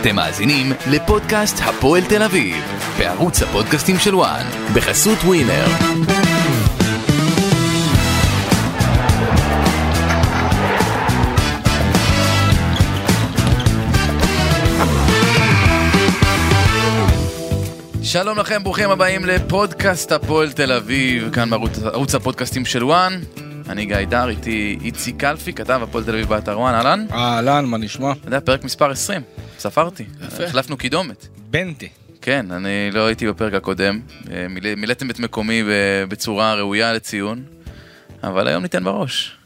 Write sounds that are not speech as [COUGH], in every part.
אתם מאזינים לפודקאסט הפועל תל אביב, בערוץ הפודקאסטים של ONE, בחסות ווינר. שלום לכם, ברוכים הבאים לפודקאסט הפועל תל אביב, כאן בערוץ הפודקאסטים של ONE. אני גיא דר, איתי איציק קלפי, כתב הפועל תל אביב באתר ONE, אהלן? אהלן, מה נשמע? אתה יודע, פרק מספר 20, ספרתי. יפה. החלפנו קידומת. בנטי. כן, אני לא הייתי בפרק הקודם. אה, מילא- מילאתם את מקומי בצורה ראויה לציון, אבל היום ניתן בראש.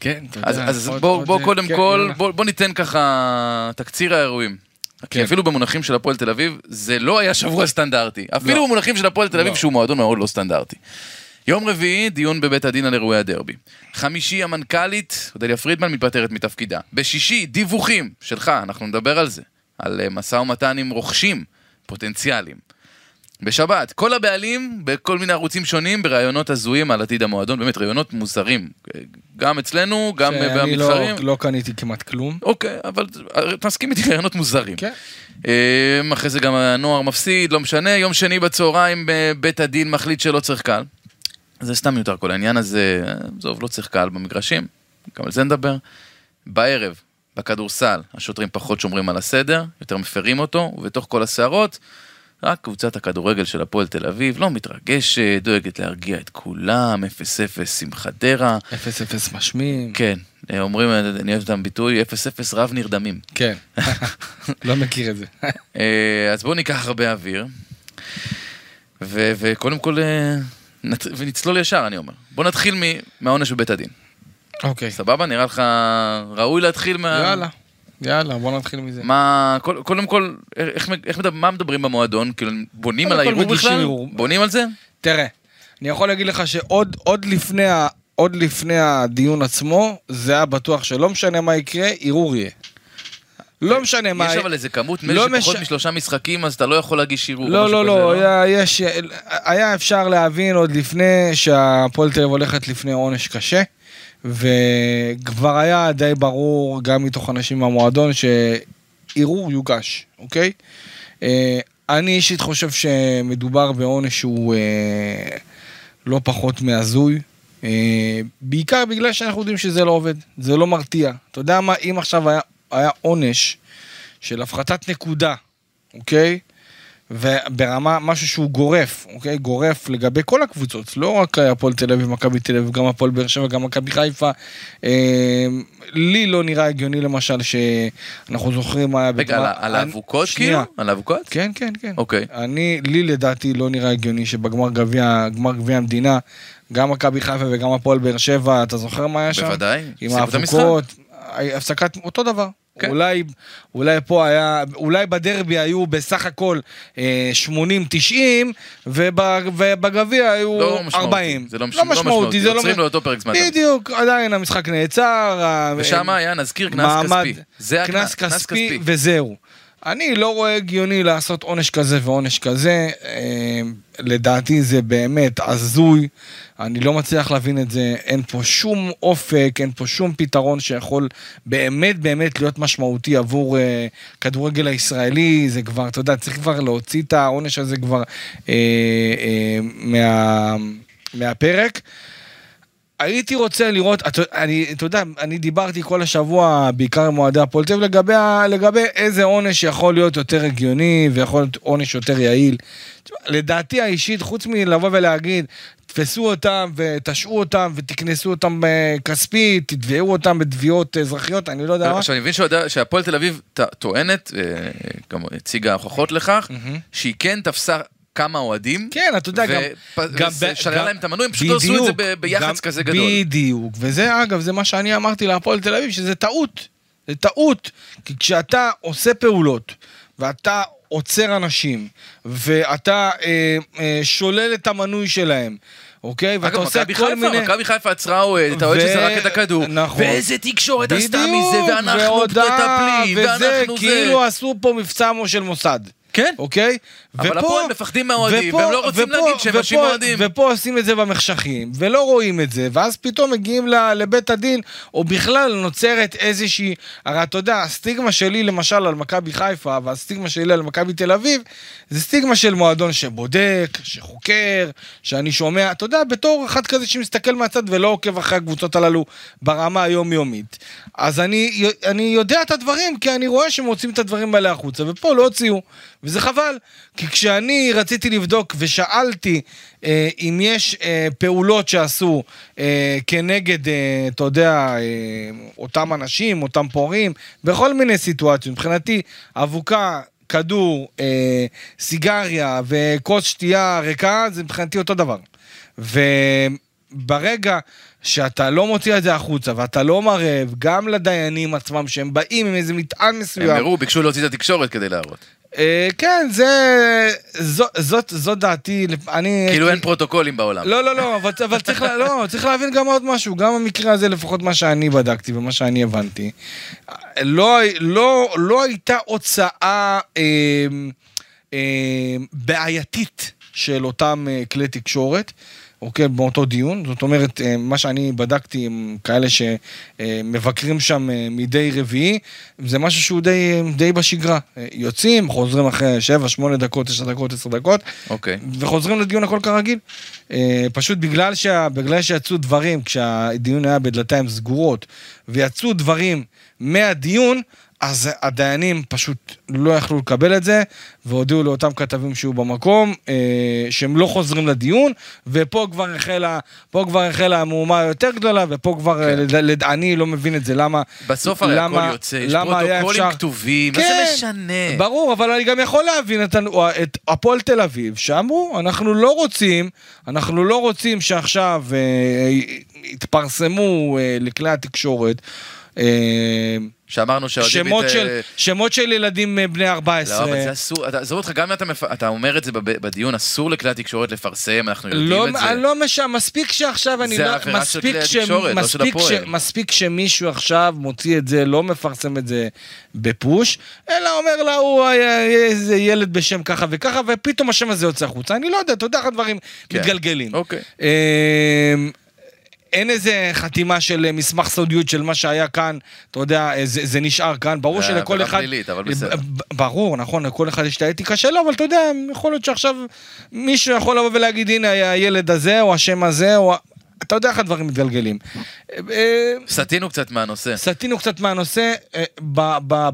כן, אתה אז, יודע. אז עוד- בוא, עוד- בוא קודם כן, כל. בוא, בוא ניתן ככה תקציר האירועים. כי כן. אפילו במונחים של הפועל תל אביב, זה לא היה שבוע סטנדרטי. אפילו לא. במונחים של הפועל תל אביב, לא. שהוא מועדון מאוד לא סטנדרטי. יום רביעי, דיון בבית הדין על אירועי הדרבי. חמישי, המנכ"לית, אודליה פרידמן, מתפטרת מתפקידה. בשישי, דיווחים שלך, אנחנו נדבר על זה, על אה, משא ומתן עם רוכשים פוטנציאליים. בשבת, כל הבעלים בכל מיני ערוצים שונים בראיונות הזויים על עתיד המועדון, באמת ראיונות מוזרים. גם אצלנו, גם אה, שאני לא- במתחרים. לא קניתי כמעט כלום. אוקיי, אבל אתה מסכים איתי, רעיונות מוזרים. כן. אחרי זה גם הנוער מפסיד, לא משנה, יום שני בצהריים בית הדין מחליט שלא צריך קהל. זה סתם מיותר כל העניין הזה, עזוב, לא צריך קהל במגרשים, גם על זה נדבר. בערב, בכדורסל, השוטרים פחות שומרים על הסדר, יותר מפרים אותו, ובתוך כל הסערות, רק קבוצת הכדורגל של הפועל תל אביב לא מתרגשת, דואגת להרגיע את כולם, 0-0 עם חדרה. 0-0 משמים. כן, אומרים, אני אוהב את הביטוי, 0-0 רב נרדמים. כן. [LAUGHS] לא מכיר את זה. אה, אז בואו ניקח הרבה אוויר, וקודם כל, אה, נת- ונצלול ישר, אני אומר. בואו נתחיל מ- מהעונש בבית הדין. אוקיי. סבבה? נראה לך ראוי להתחיל מה... יאללה. יאללה, בוא נתחיל מזה. מה, קול- קודם כל, איך, איך מה מדברים במועדון? כאילו, בונים על כל הערעור בכלל? ערעור. בונים על זה? תראה, אני יכול להגיד לך שעוד עוד לפני עוד לפני הדיון עצמו, זה היה בטוח שלא משנה מה יקרה, ערעור יהיה. לא משנה מה... יש אבל איזה כמות לא מייל שפחות מש- משלושה משחקים, אז אתה לא יכול להגיש ערעור. לא, לא, לא, היה, יש, היה אפשר להבין עוד לפני שהפועל תל אביב הולכת לפני עונש קשה, וכבר היה די ברור, גם מתוך אנשים מהמועדון, שערעור יוגש, אוקיי? אה, אני אישית חושב שמדובר בעונש שהוא אה, לא פחות מהזוי. אה, בעיקר בגלל שאנחנו יודעים שזה לא עובד, זה לא מרתיע. אתה יודע מה, אם עכשיו היה, היה עונש של הפחתת נקודה, אוקיי? וברמה, משהו שהוא גורף, אוקיי? גורף לגבי כל הקבוצות, לא רק הפועל תל אביב, מכבי תל אביב, גם הפועל באר שבע, גם מכבי חיפה. אה, לי לא נראה הגיוני למשל שאנחנו זוכרים מה היה רגע, על ה- על האבוקות. כאילו? על האבוקות? כן, כן, כן. אוקיי. אני, לי לדעתי לא נראה הגיוני שבגמר גביע, גמר גביע המדינה, גם מכבי חיפה וגם הפועל באר שבע, אתה זוכר מה היה שם? בוודאי. עם. האבוקות, הפסקת, אותו דבר. כן. אולי, אולי פה היה, אולי בדרבי היו בסך הכל אה, 80-90, וב- ובגביע היו לא משמעותי. 40. זה לא מש- לא לא משמעותי, משמעותי. זה לא... עוצרים לו אותו פרק זמן. בדיוק, עדיין המשחק נעצר. ושם היה, נזכיר, קנס מעמד- כספי. זה קנס הקנס, כספי וזהו. אני לא רואה הגיוני לעשות עונש כזה ועונש כזה, אה, לדעתי זה באמת הזוי, אני לא מצליח להבין את זה, אין פה שום אופק, אין פה שום פתרון שיכול באמת באמת להיות משמעותי עבור אה, כדורגל הישראלי, זה כבר, אתה יודע, צריך כבר להוציא את העונש הזה כבר אה, אה, מה, מהפרק. הייתי רוצה לראות, אתה, אני, אתה יודע, אני דיברתי כל השבוע, בעיקר עם אוהדי הפועל תל לגבי, לגבי איזה עונש יכול להיות יותר הגיוני ויכול להיות עונש יותר יעיל. לדעתי האישית, חוץ מלבוא ולהגיד, תפסו אותם ותשעו אותם ותקנסו אותם אה, כספית, תתבעו אותם בתביעות אזרחיות, אני לא יודע מה. עכשיו אני מבין שהפועל תל אביב טוענת, אה, גם הציגה הוכחות לכך, שהיא כן תפסה כמה אוהדים, כן, אתה יודע, גם... גם גם- להם את המנוי, הם פשוט לא עשו את זה ב- ביח"צ גם- כזה גדול. בדיוק, וזה אגב, זה מה שאני אמרתי להפועל תל אביב, שזה טעות. זה טעות. כי כשאתה עושה פעולות, ואתה עוצר אנשים, ואתה אה, אה, שולל את המנוי שלהם, אוקיי? ואתה אגב, עושה כל מיני... מכבי חיפה עצרה אוהד, את האוהד ו- שזרק את הכדור, נכון. ואיזה תקשורת עשתה מזה, ואנחנו מטפלים, ואנחנו זה. כאילו עשו פה מבצע של מוסד. כן. אוקיי? אבל הפועל מפחדים מהאוהדים, והם לא רוצים להגיד שהם אנשים אוהדים. ופה עושים את זה במחשכים, ולא רואים את זה, ואז פתאום מגיעים לבית הדין, או בכלל נוצרת איזושהי, הרי אתה יודע, הסטיגמה שלי למשל על מכבי חיפה, והסטיגמה שלי על מכבי תל אביב, זה סטיגמה של מועדון שבודק, שחוקר, שאני שומע, אתה יודע, בתור אחד כזה שמסתכל מהצד ולא עוקב אחרי הקבוצות הללו ברמה היומיומית. אז אני, אני יודע את הדברים, כי אני רואה שמוצאים את הדברים האלה החוצה, ופה לא הוציאו. וזה חבל, כי כשאני רציתי לבדוק ושאלתי אה, אם יש אה, פעולות שעשו אה, כנגד, אה, אתה יודע, אה, אותם אנשים, אותם פורעים, בכל מיני סיטואציות, מבחינתי, אבוקה, כדור, אה, סיגריה וכוס שתייה ריקה, זה מבחינתי אותו דבר. וברגע שאתה לא מוציא את זה החוצה ואתה לא מראה גם לדיינים עצמם שהם באים עם איזה מטען מסוים. הם הראו, ביקשו להוציא את התקשורת כדי להראות. אה, כן, זה... זאת דעתי, אני... כאילו אין פרוטוקולים בעולם. לא, לא, לא, אבל צריך לא, צריך להבין גם עוד משהו, גם במקרה הזה, לפחות מה שאני בדקתי ומה שאני הבנתי, לא, לא, לא הייתה הוצאה אה, אה, בעייתית של אותם כלי תקשורת. אוקיי, באותו דיון. זאת אומרת, אה, מה שאני בדקתי עם כאלה שמבקרים שם אה, מדי רביעי, זה משהו שהוא די, די בשגרה. אה, יוצאים, חוזרים אחרי 7, 8 דקות, 9 דקות, 10 דקות, אוקיי. וחוזרים לדיון הכל כרגיל. פשוט בגלל, שה, בגלל שיצאו דברים, כשהדיון היה בדלתיים סגורות, ויצאו דברים מהדיון, אז הדיינים פשוט לא יכלו לקבל את זה, והודיעו לאותם כתבים שהיו במקום, אה, שהם לא חוזרים לדיון, ופה כבר החלה, פה כבר החלה המהומה היותר גדולה, ופה כבר, כן. לד, לד, אני לא מבין את זה, למה... בסוף הרי הכל יוצא, יש פרוטוקולים אפשר... כתובים, כן, מה זה משנה? ברור, אבל אני גם יכול להבין את, את הפועל תל אביב, שאמרו, אנחנו לא רוצים, אנחנו לא רוצים שעכשיו אה, יתפרסמו אה, לכלי התקשורת. אה, שאמרנו שהאוהדים... שמות, של, שמות של ילדים אה, בני 14. לא, אבל זה אסור, עזוב אותך, גם אם אתה, מפ... אתה אומר את זה בדיון, אסור לכלי התקשורת לפרסם, אנחנו יודעים לא, את זה. לא משנה, מספיק שעכשיו אני זה לא... עבירה של כלי התקשורת, לא של הפועל. מספיק שמישהו עכשיו מוציא את זה, לא מפרסם את זה בפוש, אלא אומר לה, הוא איזה ילד בשם ככה וככה, ופתאום השם הזה יוצא החוצה. אני לא יודע, אתה יודע איך הדברים כן. מתגלגלים. אוקיי. אמ, אין איזה חתימה של אה, מסמך סודיות של מה שהיה כאן, אתה יודע, אה, זה, זה נשאר כאן, ברור שלכל אחד... פלילית, אבל בסדר. ברור, נכון, לכל אחד יש את האתיקה שלו, אבל אתה יודע, יכול להיות שעכשיו מישהו יכול לבוא ולהגיד, הנה הילד הזה, או השם הזה, או... אתה יודע איך הדברים מתגלגלים. אה, סטינו קצת מהנושא. סטינו קצת מהנושא.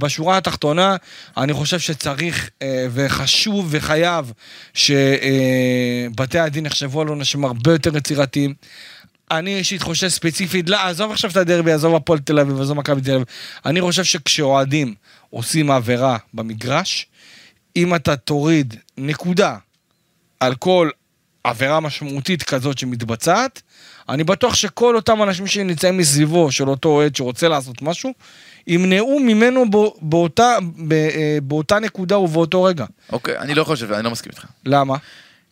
בשורה התחתונה, אני חושב שצריך וחשוב וחייב שבתי הדין יחשבו על עונשים הרבה יותר יצירתיים. אני אישית חושב ספציפית, לא, עזוב עכשיו את הדרבי, עזוב הפועל תל אביב, עזוב מכבי תל אביב. אני חושב שכשאוהדים עושים עבירה במגרש, אם אתה תוריד נקודה על כל עבירה משמעותית כזאת שמתבצעת, אני בטוח שכל אותם אנשים שנמצאים מסביבו של אותו אוהד שרוצה לעשות משהו, ימנעו ממנו באותה, אה, באותה נקודה ובאותו רגע. אוקיי, אני לא חושב, אני לא מסכים איתך. למה?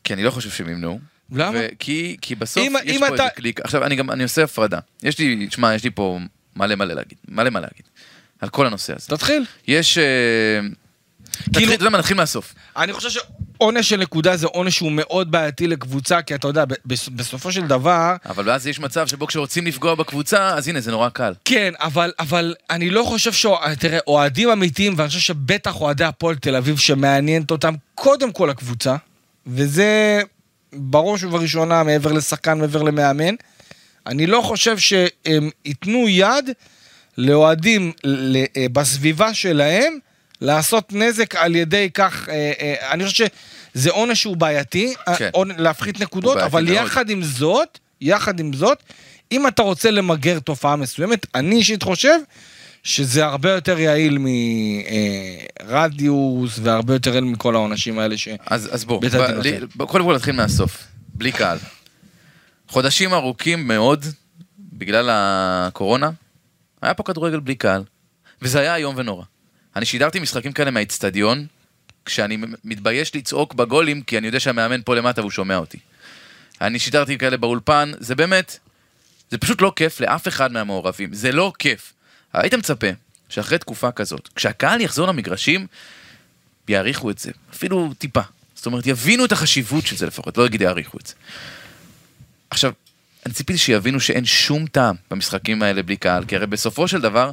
כי אני לא חושב שהם ימנעו. למה? כי, כי בסוף אם, יש אם פה אתה... איזה קליק. עכשיו, אני גם, אני עושה הפרדה. יש לי, שמע, יש לי פה מלא מלא להגיד. מלא מלא להגיד. על כל הנושא הזה. תתחיל. יש... אה, כאילו... אתה יודע מה, נתחיל מהסוף. אני חושב שעונש של נקודה זה עונש שהוא מאוד בעייתי לקבוצה, כי אתה יודע, בסופו של דבר... אבל אז יש מצב שבו כשרוצים לפגוע בקבוצה, אז הנה, זה נורא קל. כן, אבל, אבל אני לא חושב ש... תראה, אוהדים אמיתיים, ואני חושב שבטח אוהדי הפועל תל אביב, שמעניינת אותם קודם כל הקבוצה, וזה בראש ובראשונה מעבר לשחקן, מעבר למאמן. אני לא חושב שהם ייתנו יד לאוהדים אה, בסביבה שלהם לעשות נזק על ידי כך, אה, אה, אני חושב שזה עונש שהוא בעייתי, כן. להפחית נקודות, אבל מאוד. יחד עם זאת, יחד עם זאת, אם אתה רוצה למגר תופעה מסוימת, אני אישית חושב שזה הרבה יותר יעיל מרדיוס והרבה יותר יעיל מכל העונשים האלה ש... אז, אז בוא, בוא, קודם כל נתחיל מהסוף. בלי קהל. חודשים ארוכים מאוד, בגלל הקורונה, היה פה כדורגל בלי קהל. וזה היה איום ונורא. אני שידרתי משחקים כאלה מהאיצטדיון, כשאני מתבייש לצעוק בגולים, כי אני יודע שהמאמן פה למטה והוא שומע אותי. אני שידרתי כאלה באולפן, זה באמת, זה פשוט לא כיף לאף אחד מהמעורבים. זה לא כיף. היית מצפה שאחרי תקופה כזאת, כשהקהל יחזור למגרשים, יעריכו את זה, אפילו טיפה. זאת אומרת, יבינו את החשיבות של זה לפחות, לא אגיד יעריכו את זה. עכשיו, אני ציפיתי שיבינו שאין שום טעם במשחקים האלה בלי קהל, כי הרי בסופו של דבר,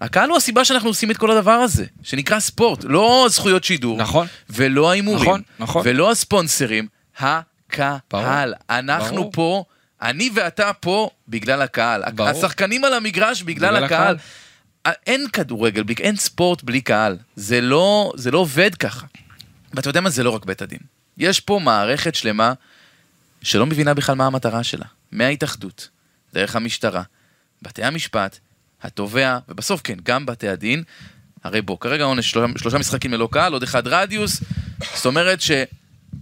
הקהל הוא הסיבה שאנחנו עושים את כל הדבר הזה, שנקרא ספורט, לא זכויות שידור, נכון. ולא ההימורים, נכון, נכון. ולא הספונסרים, הקהל. ברור. אנחנו ברור. פה, אני ואתה פה בגלל הקהל. ברור. השחקנים על המגרש בגלל, בגלל הקהל. הקהל. אין כדורגל, אין ספורט בלי קהל. זה לא, זה לא עובד ככה. ואתה יודע מה? זה לא רק בית הדין. יש פה מערכת שלמה שלא מבינה בכלל מה המטרה שלה. מההתאחדות, דרך המשטרה, בתי המשפט, התובע, ובסוף כן, גם בתי הדין. הרי בוא, כרגע עונש שלושה, שלושה משחקים ללא קהל, עוד אחד רדיוס, זאת אומרת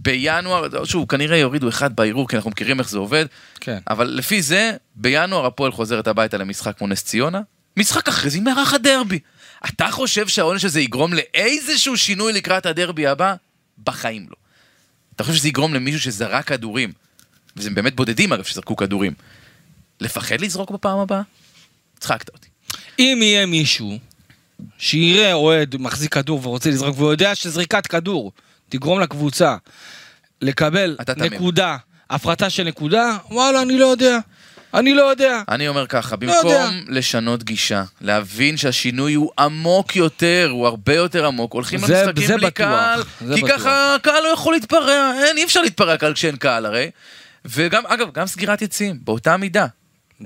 שבינואר, שוב, כנראה יורידו אחד בערעור, כי אנחנו מכירים איך זה עובד, כן. אבל לפי זה, בינואר הפועל חוזרת הביתה למשחק מול נס ציונה, משחק אחרי זה מארח הדרבי. אתה חושב שהעונש הזה יגרום לאיזשהו שינוי לקראת הדרבי הבא? בחיים לא. אתה חושב שזה יגרום למישהו שזרק כדורים, וזה באמת בודדים אגב שזרקו כדורים, לפחד לזרוק בפעם הבאה? צחקת אותי. אם יהיה מישהו שיראה אוהד מחזיק כדור ורוצה לזרוק והוא יודע שזריקת כדור תגרום לקבוצה לקבל. נקודה, הפרטה של נקודה, וואלה, אני לא יודע. אני לא יודע. אני אומר ככה, לא יודע. במקום לשנות גישה, להבין שהשינוי הוא עמוק יותר, הוא הרבה יותר עמוק, הולכים זה- למשחקים זה בלי בטוח, קהל, זה כי בטוח. ככה הקהל לא יכול להתפרע, אין, אי אפשר להתפרע קהל כשאין קהל הרי. וגם, אגב, גם סגירת יציאים, באותה מידה.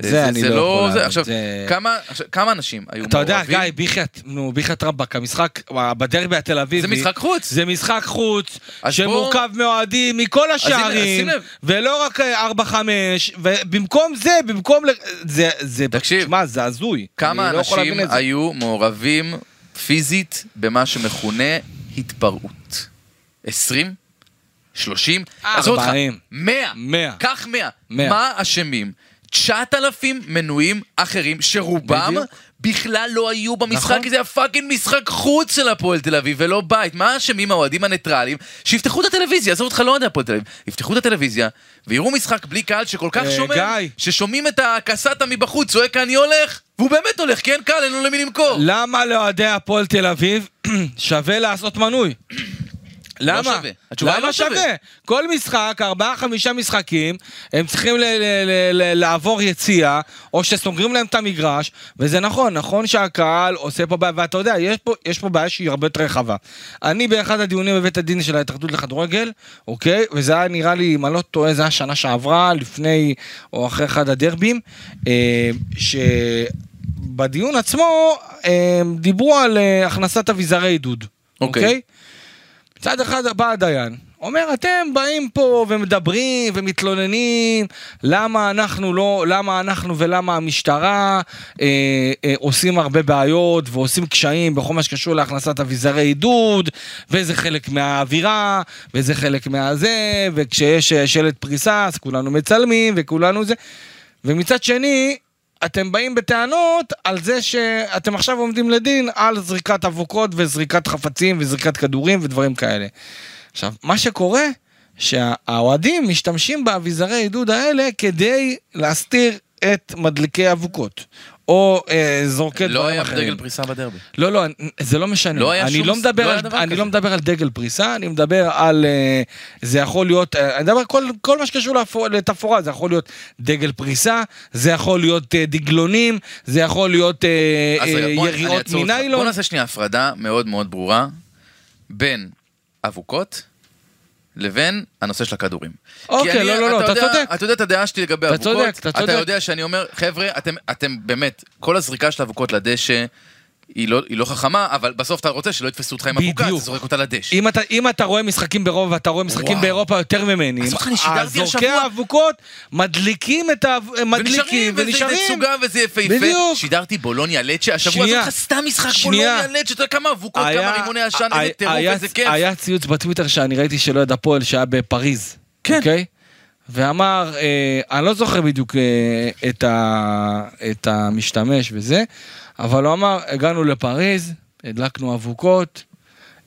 זה אני לא יכול זה, להבין, עכשיו, זה- כמה, עכשיו, כמה אנשים היו אתה יודע, מעורבים? גיא, ביחת, נו, ביחת רבאק, המשחק בדרבי התל אביבי. זה משחק חוץ. זה משחק חוץ, אז שמורכב מאוהדים מכל הנה, השערים, שים לב. ולא רק 4-5, ובמקום זה, במקום... זה, זה, תקשיב. שמע, זה הזוי. כמה לא יכול אנשים זה. היו מעורבים פיזית במה שמכונה התפרעות? 20? 30? עזוב אותך, 40. 100. 100. קח 100. 100. מה אשמים? 9,000 מנויים אחרים שרובם בדיוק. בכלל לא היו במשחק, נכון. כי זה היה fucking משחק חוץ של הפועל תל אביב ולא בית. מה אשמים האוהדים הניטרלים? שיפתחו את הטלוויזיה, עזוב אותך, לא אוהדי הפועל תל אביב. יפתחו את הטלוויזיה ויראו משחק בלי קהל שכל כך אה, שומר, גיא. ששומעים את הקסטה מבחוץ צועק אני הולך, והוא באמת הולך, כי אין קהל, אין לו למי למכור. למה לאוהדי הפועל תל אביב [CLEARS THROAT] שווה לעשות מנוי? למה? שווה. התשובה למה לא שווה. שווה? כל משחק, ארבעה חמישה משחקים, הם צריכים ל- ל- ל- ל- לעבור יציאה, או שסוגרים להם את המגרש, וזה נכון, נכון שהקהל עושה פה בעיה, ואתה יודע, יש פה, יש פה בעיה שהיא הרבה יותר רחבה. אני באחד הדיונים בבית הדין של ההתאחדות לכדורגל, אוקיי? וזה היה נראה לי, אם אני לא טועה, זה היה שנה שעברה, לפני או אחרי אחד הדרבים, אה, שבדיון עצמו אה, דיברו על אה, הכנסת אביזרי עידוד, אוקיי. אוקיי? מצד אחד בא הדיין, אומר אתם באים פה ומדברים ומתלוננים למה אנחנו לא, למה אנחנו ולמה המשטרה אה, אה, עושים הרבה בעיות ועושים קשיים בכל מה שקשור להכנסת אביזרי עידוד וזה חלק מהאווירה וזה חלק מהזה וכשיש אה, שלט פריסה אז כולנו מצלמים וכולנו זה. ומצד שני אתם באים בטענות על זה שאתם עכשיו עומדים לדין על זריקת אבוקות וזריקת חפצים וזריקת כדורים ודברים כאלה. עכשיו, מה שקורה, שהאוהדים משתמשים באביזרי עידוד האלה כדי להסתיר את מדליקי אבוקות. או אה, זורקי לא דברים היה אחרים. דגל פריסה בדרבי. לא, לא, זה לא משנה. לא היה אני שום- לא מדבר, לא היה על, דבר אני כזה. לא מדבר על דגל פריסה, אני מדבר על... אה, זה יכול להיות... אה, אני מדבר כל, כל מה שקשור לתפאורה, זה יכול להיות דגל פריסה, זה יכול להיות אה, דגלונים, זה יכול להיות אה, אה, יריעות. מניילון. בוא נעשה שנייה הפרדה מאוד מאוד ברורה בין אבוקות לבין הנושא של הכדורים. אוקיי, אני- לא, לא, לא, אתה יודע- צודק. אתה יודע את הדעה שלי לגבי אתה אבוקות. צודק, אתה צודק. אתה יודע שאני אומר, חבר'ה, אתם, אתם באמת, כל הזריקה של אבוקות לדשא, היא לא, היא לא חכמה, אבל בסוף אתה רוצה שלא יתפסו אותך עם בדיוק. אתה זורק אותה לדשא. אם אתה, אם אתה רואה משחקים באירופה ואתה רואה משחקים וואו. באירופה יותר ממני, זורקי. האבוקות מדליקים את ה... מדליקים וזה ונשארים. תצוגה וזה יפהפה. בדיוק. שידרתי בולוניה לצ'ה, השבוע. עזוב אותך סתם משחק שנייה. בולוניה לצ'ה, אתה יודע כמה אבוקות, כמה היה- רימוני עשן, איזה טירוף, איזה כיף. היה ציוץ בטוויטר שאני ראיתי של אוהד הפועל שהיה בפריז. כן. אוקיי? ואמר, אה, אני לא זוכר בדיוק אה, את, ה, את המשתמש וזה, אבל הוא אמר, הגענו לפריז, הדלקנו אבוקות,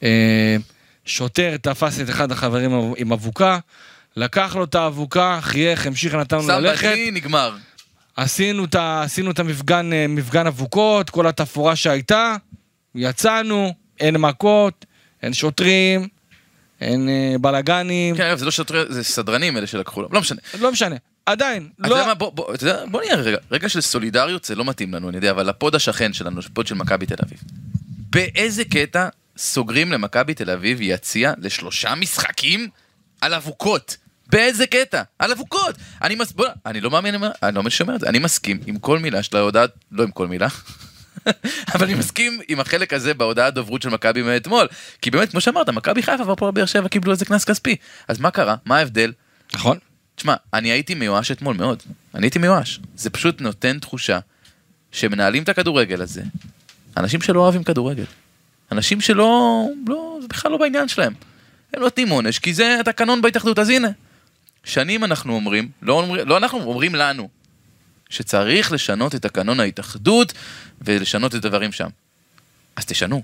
אה, שוטר תפס את אחד החברים עם אבוקה, לקח לו את האבוקה, חייך, המשיך, נתנו שם ללכת. בדלי, נגמר. עשינו את, עשינו את המפגן, אה, מפגן אבוקות, כל התפאורה שהייתה, יצאנו, אין מכות, אין שוטרים, אין אה, בלאגנים, כן, זה לא שוטרי, זה סדרנים אלה שלקחו לו, לא משנה. לא משנה. עדיין, אתה לא... יודע מה, בוא, בוא, אתה יודע, בוא נהיה רגע, רגע של סולידריות זה לא מתאים לנו, אני יודע, אבל ה pod השכן שלנו, ה pod של מכבי תל אביב. באיזה קטע סוגרים למכבי תל אביב יציע לשלושה משחקים על אבוקות? באיזה קטע? על אבוקות! אני מס... בוא, אני לא מאמין, אני לא מאמין שאומר את זה, אני מסכים עם כל מילה של ההודעה, לא עם כל מילה. [LAUGHS] אבל אני מסכים עם החלק הזה בהודעת דוברות של מכבי מאתמול. כי באמת, כמו שאמרת, מכבי חיפה והפועל באר שבע קיבלו איזה קנס כספי. אז מה קרה? מה ההבדל? נכון. תשמע, אני הייתי מיואש אתמול מאוד. אני הייתי מיואש. זה פשוט נותן תחושה שמנהלים את הכדורגל הזה אנשים שלא אוהבים כדורגל. אנשים שלא, לא, זה בכלל לא בעניין שלהם. הם נותנים עונש כי זה התקנון בהתאחדות, אז הנה. שנים אנחנו אומרים, לא, אומרים, לא אנחנו, אומרים לנו, שצריך לשנות את תקנון ההתאחדות ולשנות את הדברים שם. אז תשנו.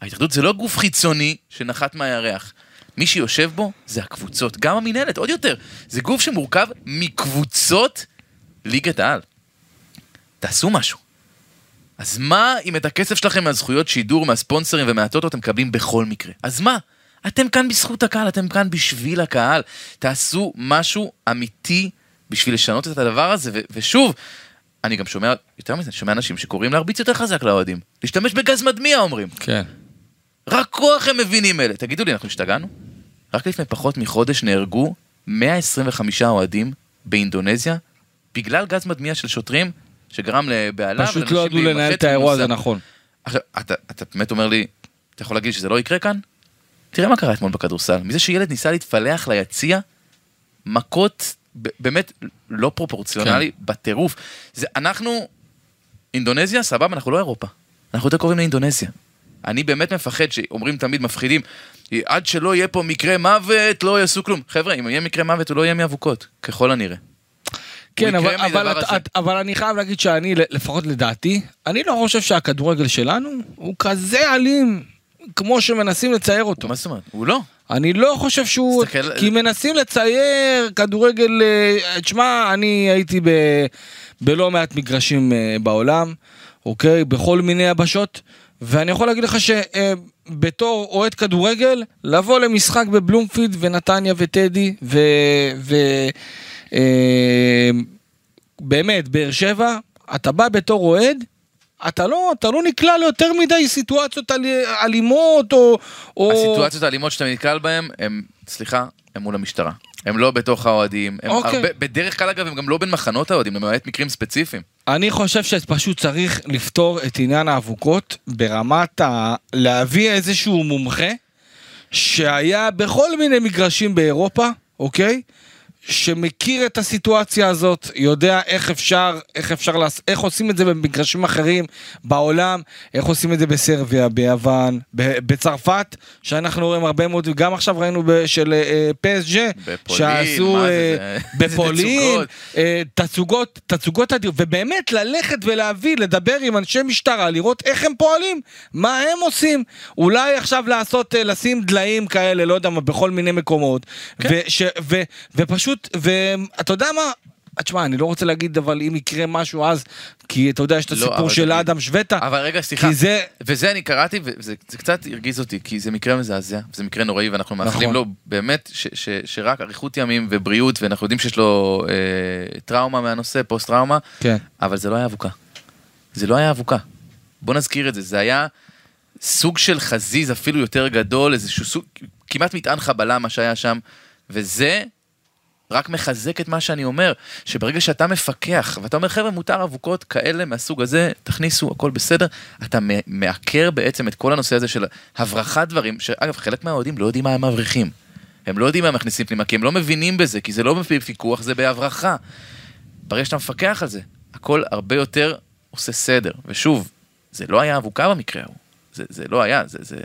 ההתאחדות זה לא גוף חיצוני שנחת מהירח. מי שיושב בו זה הקבוצות, גם המינהלת, עוד יותר. זה גוף שמורכב מקבוצות ליגת העל. תעשו משהו. אז מה אם את הכסף שלכם מהזכויות שידור, מהספונסרים ומהטוטו אתם מקבלים בכל מקרה? אז מה? אתם כאן בזכות הקהל, אתם כאן בשביל הקהל. תעשו משהו אמיתי בשביל לשנות את הדבר הזה, ו- ושוב, אני גם שומע, יותר מזה, אני שומע אנשים שקוראים להרביץ יותר חזק לאוהדים. להשתמש בגז מדמיע אומרים. כן. רק כוח הם מבינים אלה. תגידו לי, אנחנו השתגענו? רק לפני פחות מחודש נהרגו 125 אוהדים באינדונזיה בגלל גז מדמיע של שוטרים שגרם לבהלה. פשוט לא ידעו לנהל את האירוע הזה. נכון. עכשיו, אתה, אתה באמת אומר לי, אתה יכול להגיד שזה לא יקרה כאן? תראה מה קרה אתמול בכדורסל. מזה שילד ניסה להתפלח ליציע, מכות באמת לא פרופורציונלי, כן. בטירוף. זה, אנחנו, אינדונזיה, סבבה, אנחנו לא אירופה. אנחנו יותר קרובים לאינדונזיה. אני באמת מפחד שאומרים תמיד מפחידים, עד שלא יהיה פה מקרה מוות, לא יעשו כלום. חבר'ה, אם יהיה מקרה מוות, הוא לא יהיה מאבוקות, ככל הנראה. כן, אבל, אבל, את. את, אבל אני חייב להגיד שאני, לפחות לדעתי, אני לא חושב שהכדורגל שלנו הוא כזה אלים כמו שמנסים לצייר אותו. מה זאת אומרת? הוא לא. אני לא חושב שהוא... תסתכל- כי מנסים לצייר כדורגל... אה, תשמע, אני הייתי ב... בלא מעט מגרשים אה, בעולם, אוקיי? בכל מיני יבשות, ואני יכול להגיד לך שבתור אוהד כדורגל, לבוא למשחק בבלומפילד ונתניה וטדי ו... ו... אה, באמת, באר שבע, אתה בא בתור אוהד, אתה לא, אתה לא נקלע ליותר מדי סיטואציות אל, אלימות או... או... הסיטואציות האלימות שאתה נתקל בהן, הם, סליחה, הם מול המשטרה. הם לא בתוך האוהדים. הם אוקיי. הרבה, בדרך כלל אגב הם גם לא בין מחנות האוהדים, למעט מקרים ספציפיים. אני חושב שפשוט צריך לפתור את עניין האבוקות ברמת ה... להביא איזשהו מומחה שהיה בכל מיני מגרשים באירופה, אוקיי? שמכיר את הסיטואציה הזאת, יודע איך אפשר, איך אפשר, לעש... איך עושים את זה במגרשים אחרים בעולם, איך עושים את זה בסרביה, ביוון, בצרפת, שאנחנו רואים הרבה מאוד, גם עכשיו ראינו של אה, פסג'ה, בפולין, שעשו זה, אה, [LAUGHS] זה- בפולין, תצוגות. אה, תצוגות, אדיר, ובאמת ללכת ולהביא, לדבר עם אנשי משטרה, לראות איך הם פועלים, מה הם עושים. אולי עכשיו לעשות, אה, לשים דליים כאלה, לא יודע מה, בכל מיני מקומות, כן. וש, ו, ופשוט, ואתה יודע מה? תשמע, אני לא רוצה להגיד, אבל אם יקרה משהו אז, כי אתה יודע, יש את לא, הסיפור אבל של. אדם שווטה, אבל רגע, סליחה. כי זה, וזה אני קראתי, וזה זה קצת הרגיז אותי, כי זה מקרה מזעזע, זה מקרה נוראי, ואנחנו מאחלים נכון. לו באמת ש, ש, שרק אריכות ימים ובריאות, ואנחנו יודעים שיש לו אה, טראומה מהנושא, פוסט טראומה, כן. אבל זה לא היה אבוקה. זה לא היה אבוקה. בוא נזכיר את זה, זה היה סוג של חזיז אפילו יותר גדול, איזשהו סוג, כמעט מטען חבלה מה שהיה שם, וזה רק מחזק את מה שאני אומר, שברגע שאתה מפקח, ואתה אומר חבר'ה מותר אבוקות כאלה מהסוג הזה, תכניסו, הכל בסדר, אתה מעקר בעצם את כל הנושא הזה של הברחת דברים, שאגב חלק מהאוהדים לא יודעים מה הם מבריחים. הם לא יודעים מה הם מכניסים פנימה, כי הם לא מבינים בזה, כי זה לא בפיקוח, זה בהברחה. ברגע שאתה מפקח על זה, הכל הרבה יותר עושה סדר. ושוב, זה לא היה אבוקה במקרה ההוא. זה, זה לא היה, זה, זה...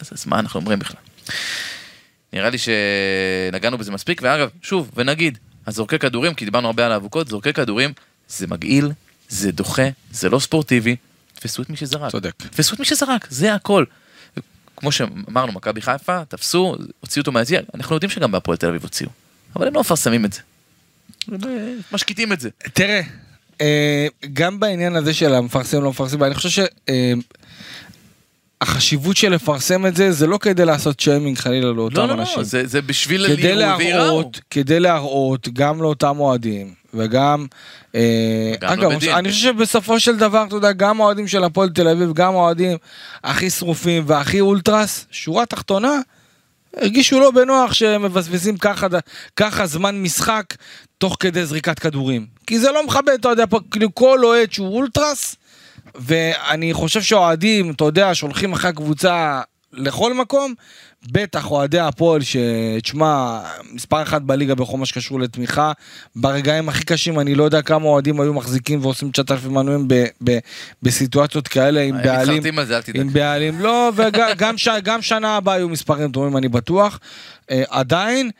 אז, אז מה אנחנו אומרים בכלל? נראה לי שנגענו בזה מספיק, ואגב, שוב, ונגיד, הזורקי כדורים, כי דיברנו הרבה על האבוקות, זורקי כדורים, זה מגעיל, זה דוחה, זה לא ספורטיבי, תפסו את מי שזרק. צודק. תפסו את מי שזרק, זה הכל. כמו שאמרנו, מכבי חיפה, תפסו, הוציאו אותו מהיציע, אנחנו יודעים שגם בהפועל תל אביב הוציאו, אבל הם לא מפרסמים את זה. אה, משקיטים את זה. תראה, אה, גם בעניין הזה של המפרסם לא מפרסם, אני חושב החשיבות של לפרסם את זה, זה לא כדי לעשות שיימינג חלילה לאותם לא, לא, אנשים. לא, זה, זה בשביל כדי. להראות, כדי להראות גם לאותם אוהדים, וגם, אה, אגב, דין. אני חושב שבסופו של דבר, אתה יודע, גם האוהדים של הפועל תל אביב, גם האוהדים הכי שרופים והכי אולטרס, שורה תחתונה, הרגישו לא בנוח שמבזבזים ככה, ככה זמן משחק תוך כדי זריקת כדורים. כי זה לא מכבד, אתה יודע, פה, כאילו כל אוהד שהוא אולטרס, ואני חושב שאוהדים, אתה יודע, שהולכים אחרי הקבוצה לכל מקום, בטח אוהדי הפועל, שתשמע, מספר אחת בליגה בכל מה שקשור לתמיכה, ברגעים הכי קשים, אני לא יודע כמה אוהדים היו מחזיקים ועושים 9,000 מנויים ב- ב- בסיטואציות כאלה עם הם בעלים. מתחרטים על זה, אל תדאג. עם בעלים, לא, וגם [LAUGHS] ש, גם שנה הבאה היו מספרים טובים, אני בטוח. אה, עדיין,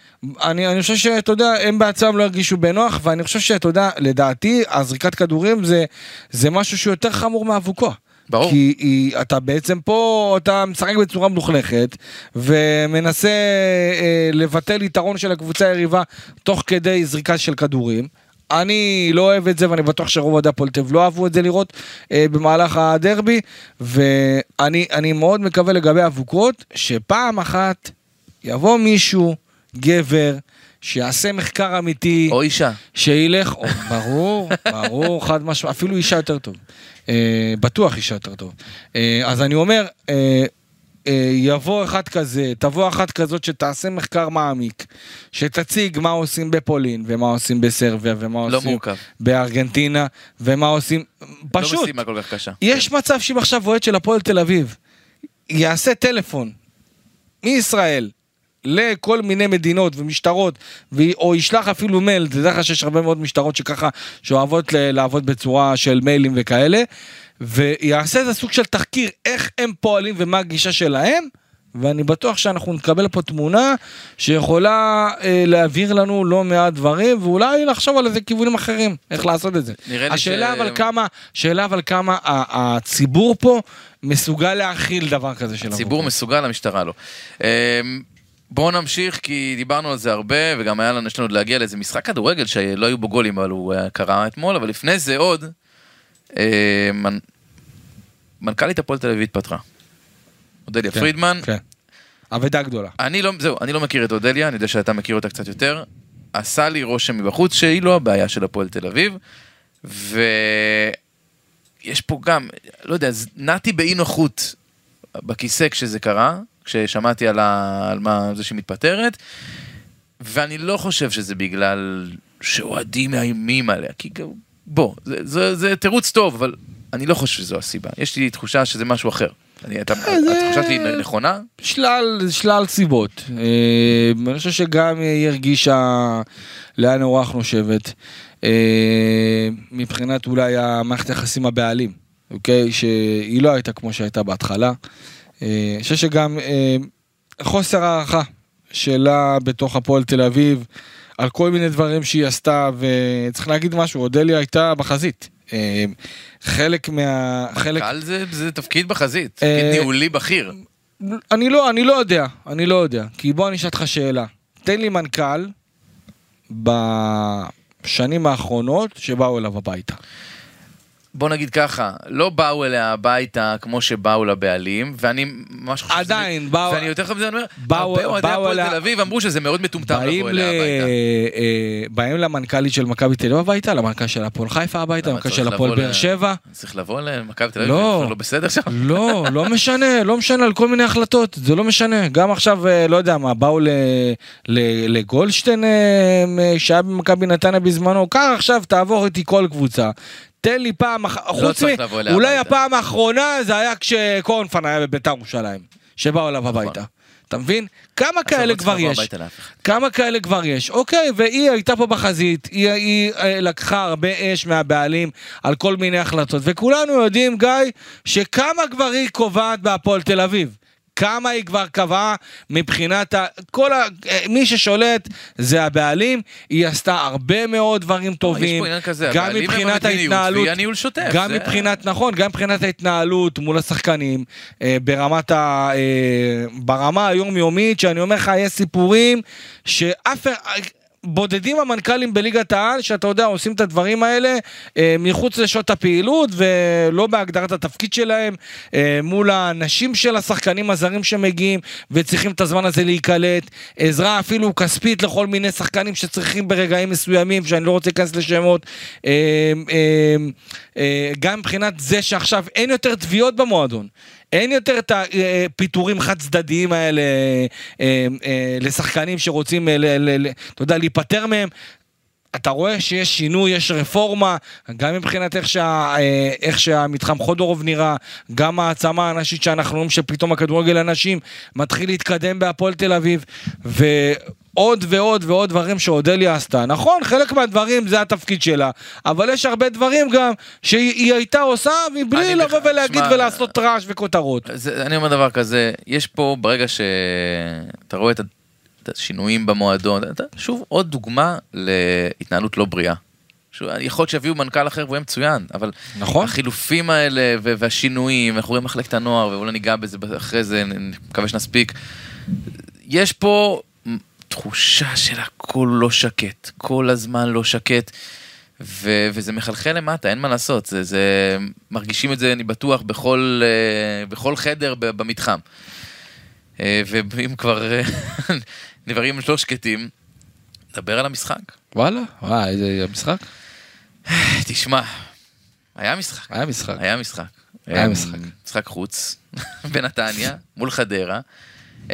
אני, אני חושב שאתה יודע, הם בעצמם לא הרגישו בנוח, ואני חושב שאתה יודע, לדעתי, הזריקת כדורים זה, זה משהו שהוא יותר חמור מאבוקו. ברור. כי היא, אתה בעצם פה, אתה משחק בצורה מלוכלכת, ומנסה אה, לבטל יתרון של הקבוצה היריבה תוך כדי זריקה של כדורים. אני לא אוהב את זה, ואני בטוח שרוב אוהדי אביב לא אהבו את זה לראות אה, במהלך הדרבי, ואני אני מאוד מקווה לגבי אבוקות, שפעם אחת יבוא מישהו, גבר, שיעשה מחקר אמיתי, או אישה. שילך, או, ברור, ברור, חד משמעית, אפילו אישה יותר טוב. אה, בטוח אישה יותר טוב. אה, אז אני אומר, אה, אה, יבוא אחד כזה, תבוא אחת כזאת שתעשה מחקר מעמיק, שתציג מה עושים בפולין, ומה עושים בסרביה, ומה לא עושים מורכב. בארגנטינה, ומה עושים, לא פשוט, משימה כל כך קשה. יש מצב שאם עכשיו אוהד של הפועל תל אביב יעשה טלפון מישראל לכל מיני מדינות ומשטרות, או ישלח אפילו מייל, תדע לך שיש הרבה מאוד משטרות שככה, שאוהבות לעבוד בצורה של מיילים וכאלה, ויעשה איזה סוג של תחקיר איך הם פועלים ומה הגישה שלהם. ואני בטוח שאנחנו נקבל פה תמונה שיכולה אה, להעביר לנו לא מעט דברים ואולי לחשוב על איזה כיוונים אחרים איך לעשות את זה. השאלה ש- אבל כמה, שאלה אבל כמה הציבור פה מסוגל להכיל דבר כזה של הציבור. מסוגל, המשטרה לא. בואו נמשיך, כי דיברנו על זה הרבה, וגם היה לנו, יש לנו עוד להגיע לאיזה משחק כדורגל שלא היו בו גולים, אבל הוא אה, קרה אתמול, אבל לפני זה עוד, אה, מנ- מנכ"לית הפועל תל אביב התפטרה. אודליה כן, פרידמן, כן. אבדה גדולה. אני לא, זהו, אני לא מכיר את אודליה, אני יודע שאתה מכיר אותה קצת יותר. עשה לי רושם מבחוץ שהיא לא הבעיה של הפועל תל אביב, ויש פה גם, לא יודע, נעתי באי נוחות בכיסא כשזה קרה, כששמעתי על, ה... על מה זה שהיא מתפטרת, ואני לא חושב שזה בגלל שאוהדים מאיימים עליה, כי גם- בוא, זה, זה, זה תירוץ טוב, אבל אני לא חושב שזו הסיבה. יש לי תחושה שזה משהו אחר. אני, אתה, אה, זה- התחושה שלי נכונה? שלל, שלל סיבות. אה, אני חושב שגם היא הרגישה לאן הרוח נושבת. אה, מבחינת אולי המערכת היחסים הבעלים, אוקיי? שהיא לא הייתה כמו שהייתה בהתחלה. אה, אני חושב שגם אה, חוסר הערכה שלה בתוך הפועל תל אביב על כל מיני דברים שהיא עשתה, וצריך להגיד משהו, אודליה הייתה בחזית. אה, חלק מה... חלק... מנכ"ל זה, זה תפקיד בחזית, תפקיד ניהולי בכיר. אני לא, אני לא יודע, אני לא יודע. כי בוא אני אשאל אותך שאלה. תן לי מנכ"ל בשנים האחרונות שבאו אליו הביתה. בוא נגיד ככה, לא באו אליה הביתה כמו שבאו לבעלים, ואני ממש חושב שזה- עדיין, באו- ואני יותר חושב, אני אומר, באו- הרבה אוהדי הפועל תל אביב אמרו שזה מאוד מטומטם לבוא. אליה הביתה. אה, באים למנכ"לית של מכבי תל אביב הביתה, למנכ"ל של הפועל חיפה הביתה, למנכ"ל של הפועל באר שבע. צריך לבוא למכבי תל אביב, לא. לא בסדר שם? לא, לא משנה, לא משנה על כל מיני החלטות, זה לא משנה. גם עכשיו, אה, לא יודע מה, באו ל- ל- לגולדשטיין אה, שהיה במכבי נתניה בזמנו, קח עכשיו, תעבור איתי כל קבוצה. תן לי פעם אחת, חוץ לא לבוא אליה אולי. הפעם האחרונה זה היה כשקורנפן היה בביתר ירושלים, שבאו אליו הביתה. אתה מבין? כמה נכון. כאלה לא כבר יש? כמה כאלה כבר יש? אוקיי, והיא הייתה פה בחזית, היא, היא אה, לקחה הרבה אש מהבעלים על כל מיני החלטות, וכולנו יודעים, גיא, שכמה כבר היא קובעת בהפועל תל אביב. כמה היא כבר קבעה מבחינת ה... כל ה... אה, מי ששולט זה הבעלים, היא עשתה הרבה מאוד דברים טובים. כזה, גם מבחינת ההתנהלות, והיא הניהול שוטף, גם זה- מבחינת, נכון, גם מבחינת ההתנהלות מול השחקנים, אה, ברמת ה... אה, ברמה היומיומית, שאני אומר לך, יש סיפורים שאף... בודדים המנכ"לים בליגת העל, שאתה יודע, עושים את הדברים האלה אה, מחוץ לשעות הפעילות ולא בהגדרת התפקיד שלהם, אה, מול האנשים של השחקנים הזרים שמגיעים וצריכים את הזמן הזה להיקלט, עזרה אפילו כספית לכל מיני שחקנים שצריכים ברגעים מסוימים, שאני לא רוצה להיכנס לשמות, אה, אה, אה, גם מבחינת זה שעכשיו אין יותר תביעות במועדון. אין יותר את הפיטורים חד צדדיים האלה אה, אה, לשחקנים שרוצים, אה, אתה יודע, להיפטר מהם. אתה רואה שיש שינוי, יש רפורמה, גם מבחינת איך, שה, איך שהמתחם חודורוב נראה, גם העצמה הנשית שאנחנו רואים שפתאום הכדורגל הנשים מתחיל להתקדם בהפועל תל אביב, ו... עוד ועוד ועוד דברים שאודליה עשתה. נכון, חלק מהדברים זה התפקיד שלה, אבל יש הרבה דברים גם שהיא הייתה עושה מבלי לבוא בח... ולהגיד שמה, ולעשות רעש וכותרות. זה, אני אומר דבר כזה, יש פה, ברגע שאתה רואה את השינויים במועדון, שוב עוד דוגמה להתנהלות לא בריאה. יכול להיות שיביאו מנכ"ל אחר והוא יהיה מצוין, אבל נכון. החילופים האלה והשינויים, אנחנו רואים מחלקת הנוער, ואולי ניגע בזה אחרי זה, אני מקווה שנספיק. יש פה תחושה של הכל לא שקט, כל הזמן לא שקט, ו- וזה מחלחל למטה, אין מה לעשות, זה, זה, מרגישים את זה, אני בטוח, בכל, uh, בכל חדר במתחם. Uh, ואם כבר אה, דברים לא שקטים, נדבר על המשחק. וואלה, וואי, איזה משחק? תשמע, היה משחק. היה משחק. היה משחק. היה משחק. משחק חוץ, [LAUGHS] בנתניה, מול חדרה, 0-0.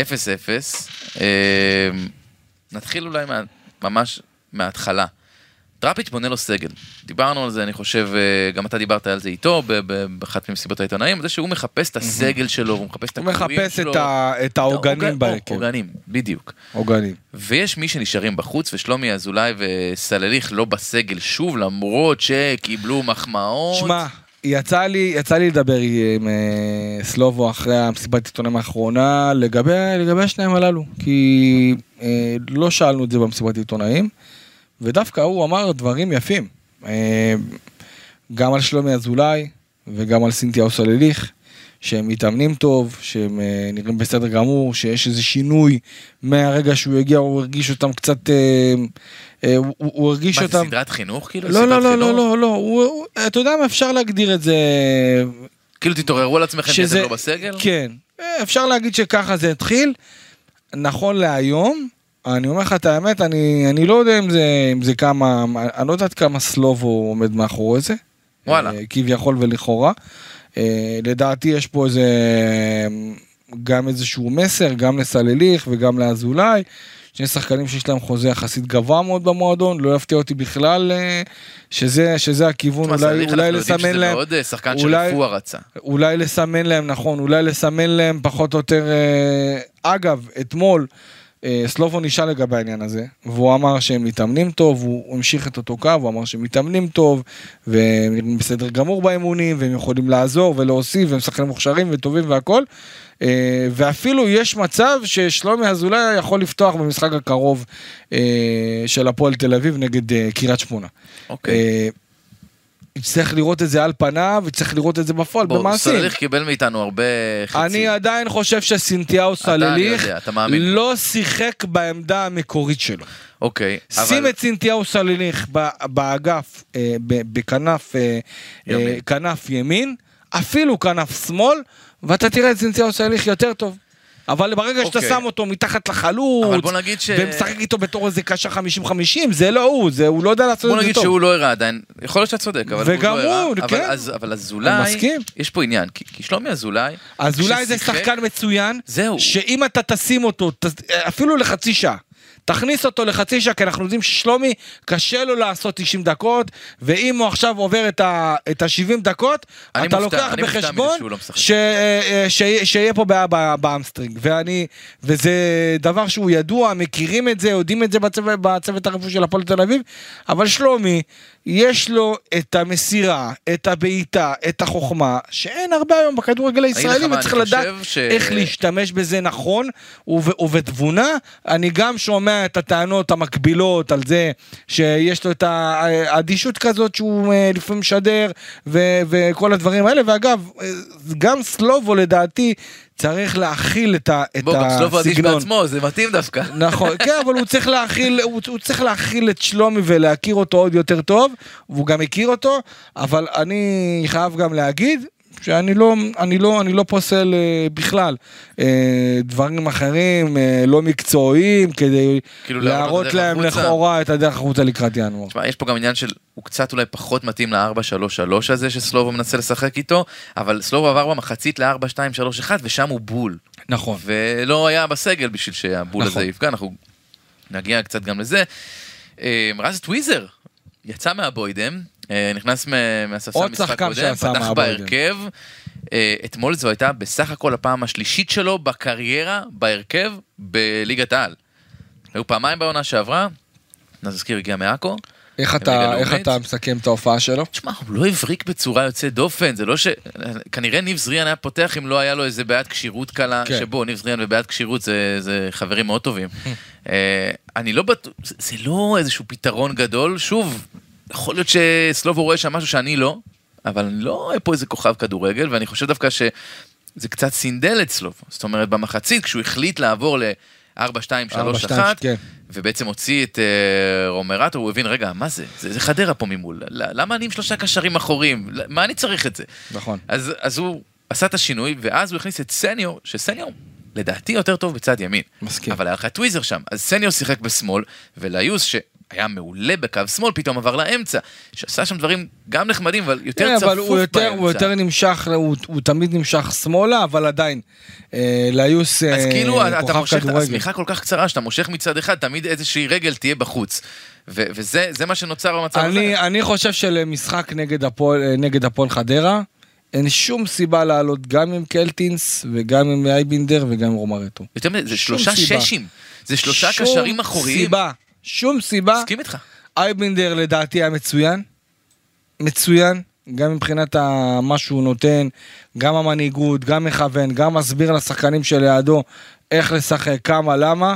נתחיל אולי ממש מההתחלה. דראפיץ' בונה לו סגל. דיברנו על זה, אני חושב, אה, גם אתה דיברת על זה איתו באחת ממסיבות העיתונאים, זה שהוא מחפש את הסגל שלו, הוא מחפש את הקרובים שלו. הוא מחפש את העוגנים בהרכב. עוגנים, בדיוק. עוגנים. ויש מי שנשארים בחוץ, ושלומי אזולאי וסלליך לא בסגל שוב, למרות שקיבלו מחמאות. שמע, יצא לי, יצא לי לדבר עם אה, סלובו אחרי המסיבת עיתונאים האחרונה לגבי, לגבי השניים הללו, כי אה, לא שאלנו את זה במסיבת עיתונאים, ודווקא הוא אמר דברים יפים, אה, גם על שלומי אזולאי וגם על סינתיהו סולליך, שהם מתאמנים טוב, שהם אה, נראים בסדר גמור, שיש איזה שינוי מהרגע שהוא הגיע, הוא הרגיש אותם קצת... אה, הוא, הוא הרגיש אותם... מה, זה סדרת חינוך כאילו? לא, לא, לא, לא, לא, לא, הוא, אתה יודע מה, אפשר להגדיר את זה... כאילו תתעוררו על עצמכם שזה לא בסגל? כן, אפשר להגיד שככה זה התחיל. נכון להיום, אני אומר לך את האמת, אני, אני לא יודע אם זה, אם זה כמה, אני לא יודעת כמה סלובו עומד מאחורי זה. וואלה. כביכול ולכאורה. אה, לדעתי יש פה איזה, גם איזשהו מסר, גם לסלליך וגם לאזולאי. שני שחקנים שיש להם חוזה יחסית גבוה מאוד במועדון, לא יפתיע אותי בכלל אה, שזה, שזה הכיוון, אולי, אולי לסמן להם, מאוד אה, שחקן אולי, שרפואה רצה. אולי לסמן להם, נכון, אולי לסמן להם פחות או יותר, אגב, אתמול, סלובו נשאל לגבי העניין הזה, והוא אמר שהם מתאמנים טוב, הוא המשיך את אותו קו, הוא אמר שהם מתאמנים טוב, והם בסדר גמור באימונים, והם יכולים לעזור ולהוסיף, והם שחקנים מוכשרים וטובים והכל. אה, ואפילו יש מצב ששלומי אזולאי יכול לפתוח במשחק הקרוב אה, של הפועל תל אביב נגד אה, קריית שמונה. אוקיי. צריך לראות את זה על פניו, וצריך לראות את זה בפועל, במעשים. סלליך קיבל מאיתנו הרבה חצי. אני עדיין חושב שסינתיהו סלליך לא שיחק בעמדה המקורית שלו. אוקיי, שים אבל... את סינתיהו סלליך באגף, בכנף כנף ימין, אפילו כנף שמאל, ואתה תראה את צינציהו סליח יותר טוב. אבל ברגע שאתה אוקיי. שם אותו מתחת לחלוץ, ש... ומשחק איתו בתור איזה קשר 50-50, זה לא הוא, זה, הוא לא יודע לעשות את זה טוב. בוא נגיד שהוא לא הראה עדיין, יכול להיות שאתה צודק, אבל הוא לא הראה. וגם הוא, כן. אבל, אבל אזולאי, יש פה עניין, כי, כי שלומי אזולאי, אזולאי זה שחקן מצוין, זהו. שאם אתה תשים אותו, אפילו לחצי שעה, תכניס אותו לחצי שעה, כי אנחנו יודעים ששלומי קשה לו לעשות 90 דקות, ואם הוא עכשיו עובר את ה-70 דקות, אתה מופתע, לוקח בחשבון לא ש, אה, ש, שיהיה פה בעיה ב hamstring, ואני, וזה דבר שהוא ידוע, מכירים את זה, יודעים את זה בצוות, בצוות הרפואי של הפועל תל אביב, אבל שלומי, יש לו את המסירה, את הבעיטה, את החוכמה, שאין הרבה היום בכדורגל הישראלי, וצריך לדעת ש... איך להשתמש בזה נכון ובתבונה. אני גם שומע שומע את הטענות המקבילות על זה שיש לו את האדישות כזאת שהוא אה, לפעמים משדר ו- וכל הדברים האלה, ואגב, אה, גם סלובו לדעתי צריך להכיל את, ה- את בוא, גם הסגנון. בעצמו, זה מתאים דווקא. נכון, כן, אבל הוא צריך להכיל, הוא, הוא צריך להכיל את שלומי ולהכיר אותו עוד יותר טוב, והוא גם הכיר אותו, אבל אני חייב גם להגיד שאני לא, אני לא, אני לא פוסל אה, בכלל אה, דברים אחרים, אה, לא מקצועיים, כדי כאילו להראות להם החוצה. לכאורה את הדרך החוצה לקראת ינואר. תשמע, יש פה גם עניין של, קצת אולי פחות מתאים ל-4-3-3 הזה שסלובו מנסה לשחק איתו, אבל סלובו עבר במחצית ל-4-2-3-1 ושם הוא בול. נכון. ולא היה בסגל בשביל שהבול נכון. הזה יפגע, אנחנו נגיע קצת גם לזה. אה, רז טוויזר יצא מהבוידם, אה, נכנס מהספסל משחק קודם, פתח. בהרכב. אה, אתמול זו הייתה בסך הכל הפעם השלישית שלו בקריירה בהרכב בליגת העל. היו פעמיים בעונה שעברה, נזכיר הגיע מעכו. איך אתה, איך. אתה מסכם את ההופעה שלו? תשמע, הוא לא הבריק בצורה יוצאת דופן, זה לא ש... כנראה ניב זריאן היה פותח אם לא היה לו איזה בעיית כשירות קלה, כן. שבו ניב זריאן ובעיית כשירות זה, זה חברים מאוד טובים. [LAUGHS] אה, אני לא בטוח, זה, זה לא איזשהו פתרון גדול, שוב, יכול להיות שסלובו רואה שם משהו שאני לא, אבל אני לא רואה פה איזה כוכב כדורגל, ואני חושב דווקא שזה קצת סינדל את סלובו. זאת אומרת, במחצית, כשהוא החליט לעבור ל-4, 2, 3, 4, 2, 1, כן. ובעצם הוציא את אה, רומרטו, הוא הבין, רגע, מה זה? זה, זה חדרה פה ממול. למה אני עם שלושה קשרים אחוריים? ל- מה אני צריך את זה? נכון. אז, אז הוא עשה את השינוי, ואז הוא הכניס את סניור, שסניור, לדעתי, יותר טוב בצד ימין. מסכים. אבל היה לך טוויזר שם. אז סניור שיחק בשמאל, וליוס, שהיה מעולה בקו שמאל, פתאום עבר לאמצע. שעשה שם דברים גם נחמדים, אבל יותר כן, צפוף אבל הוא יותר, הוא באמצע. יותר נמשך, הוא, הוא תמיד נמשך שמאלה, אבל עדיין, אה, ליוס אז אה, כאילו אתה מושך, כדורגל. השמיכה כל כך קצרה, שאתה מושך מצד אחד, תמיד איזושהי רגל תהיה בחוץ. ו- וזה זה מה שנוצר במצב הזה. אני, אני חושב שלמשחק נגד הפועל, אה, נגד הפועל חדרה, אין שום סיבה לעלות גם עם קלטינס וגם עם אייבינדר וגם עם רומרטו. יותר מזה, זה שום שלושה סיבה. ששים. זה שלושה שום קשרים אחוריים. סיבה, שום סיבה. מסכים איתך. אייבינדר לדעתי היה מצוין, מצוין, גם מבחינת ה- מה שהוא נותן, גם המנהיגות, גם מכוון, גם מסביר לשחקנים שלידו איך לשחק, כמה, למה.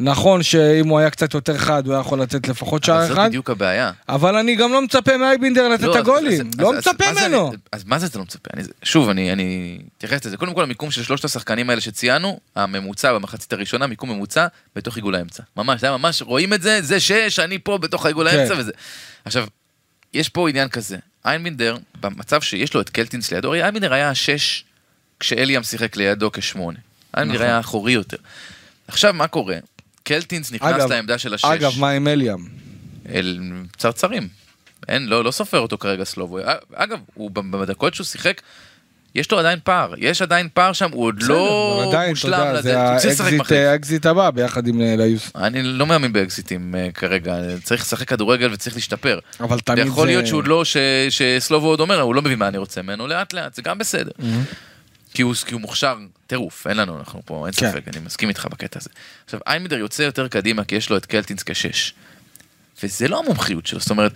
נכון שאם הוא היה קצת יותר חד הוא היה יכול לתת לפחות אבל שער זאת אחד, בדיוק הבעיה. אבל אני גם לא מצפה מאייבינדר לתת לא, את אז- הגולים, לא מצפה ממנו. אז מה זה אתה לא מצפה? שוב, אני אתייחס לזה. קודם כל, המיקום של שלושת השחקנים האלה שציינו, הממוצע במחצית הראשונה, מיקום ממוצע בתוך עיגול האמצע. ממש, זה היה ממש, רואים את זה, זה שש, אני פה בתוך העיגול כן. האמצע וזה. עכשיו, יש פה עניין כזה, איינבינדר, במצב שיש לו את קלטינס לידו, הרי איינבינדר היה השש כשאליאם שיחק לידו כשמונה. איינבינדר נכון. היה אחורי יותר. עכשיו, מה קורה? קלטינס נכנס אגב, לעמדה של השש. אגב, מה עם אליאם? אל צרצרים. אין, לא, לא סופר אותו כרגע סלובו. אגב, הוא בדקות שהוא שיחק, יש לו עדיין פער. יש עדיין פער שם, הוא עוד בסדר, לא עדיין, מושלם לזה. זה הוא צריך לשחק מחליף. האקזיט הבא ביחד עם אה, ליוס. אני לא מאמין באקזיטים אה, כרגע, צריך לשחק כדורגל וצריך להשתפר. אבל תמיד זה... ויכול להיות שהוא לא, ש- שסלובו עוד אומר, הוא לא מבין מה אני רוצה ממנו, לאט לאט, זה גם בסדר. כי הוא, כי הוא מוכשר טירוף, אין לנו, אנחנו פה, אין כן. ספק, אני מסכים איתך בקטע הזה. עכשיו, איימדר יוצא יותר קדימה כי יש לו את קלטינס כשש. וזה לא המומחיות שלו, זאת אומרת,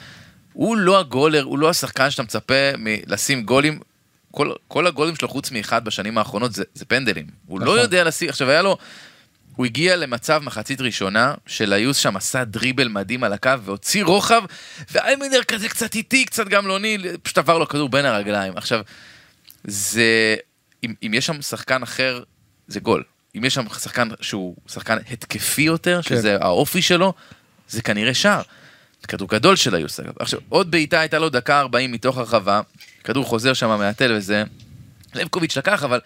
הוא לא הגולר, הוא לא השחקן שאתה מצפה מ- לשים גולים. כל, כל הגולים שלו חוץ מאחד בשנים האחרונות זה, זה פנדלים. הוא נכון. לא יודע לשים, עכשיו היה לו, הוא הגיע למצב מחצית ראשונה של היוס שם עשה דריבל מדהים על הקו והוציא רוחב, ואיימנר כזה קצת איטי, קצת גמלוני, פשוט עבר לו כדור בין הרגליים. עכשיו, זה, אם, אם יש שם שחקן אחר, זה גול. אם יש שם שחקן שהוא שחקן התקפי יותר, כן. שזה האופי שלו, זה כנראה שער. כדור גדול של היוס אגב. עכשיו, עוד בעיטה הייתה לו דקה 40 מתוך הרחבה, כדור חוזר שם מהתל וזה, לבקוביץ' לקח, אבל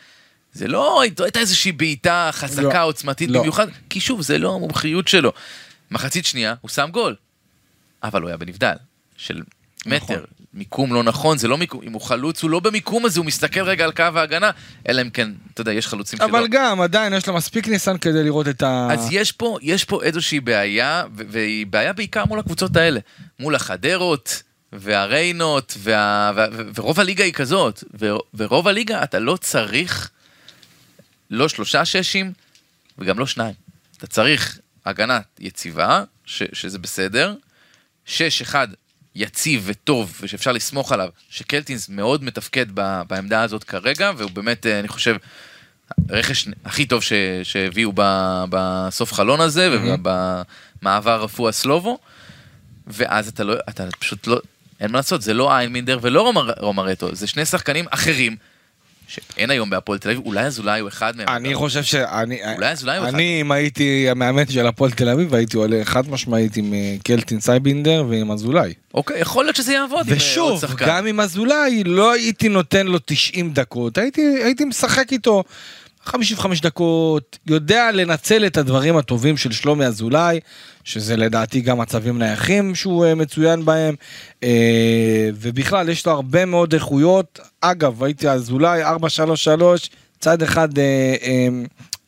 זה לא הייתה איזושהי בעיטה חזקה, לא. עוצמתית לא. במיוחד, כי שוב, זה לא המומחיות שלו. מחצית שנייה, הוא שם גול, אבל הוא היה בנבדל, של מטר. נכון. מיקום לא נכון, זה לא מיקום, אם הוא חלוץ, הוא לא במיקום הזה, הוא מסתכל רגע על קו ההגנה, אלא אם כן, אתה יודע, יש חלוצים שלא. אבל גם, עדיין יש לו מספיק ניסיון כדי לראות את ה... אז יש פה, יש פה איזושהי בעיה, והיא בעיה בעיקר מול הקבוצות האלה. מול החדרות, והריינות, וה, ו- ו- ורוב הליגה היא כזאת. ו- ורוב הליגה אתה לא צריך לא שלושה ששים, וגם לא שניים. אתה צריך הגנה יציבה, ש- שזה בסדר, שש אחד יציב וטוב ושאפשר לסמוך עליו, שקלטינס מאוד מתפקד ב- בעמדה הזאת כרגע, והוא באמת, אה, אני חושב, הרכש הכי טוב ש, שהביאו ב, בסוף חלון הזה, ובמעבר רפואה סלובו, ואז אתה לא, אתה פשוט לא, אין מה לעשות, זה לא איינמינדר ולא רומר, רומרטו, זה שני שחקנים אחרים. שאין היום בהפועל תל אביב, אולי אזולאי הוא אחד מהם. אני חושב שאני... אולי אזולאי הוא אחד אני, אם הייתי המאמן של הפועל תל אביב, הייתי עולה חד משמעית עם אה, קלטין סייבינדר ועם אזולאי. אוקיי, יכול להיות שזה יעבוד עם אה, ושוב. גם עם אזולאי, לא הייתי נותן לו 90 דקות, הייתי משחק איתו 55 דקות, יודע לנצל את הדברים הטובים של שלומי אזולאי, שזה לדעתי גם מצבים נייחים שהוא אה, מצוין בהם, אה, ובכלל יש לו הרבה מאוד איכויות. אגב, הייתי אזולאי 4-3-3, צד אחד, אה,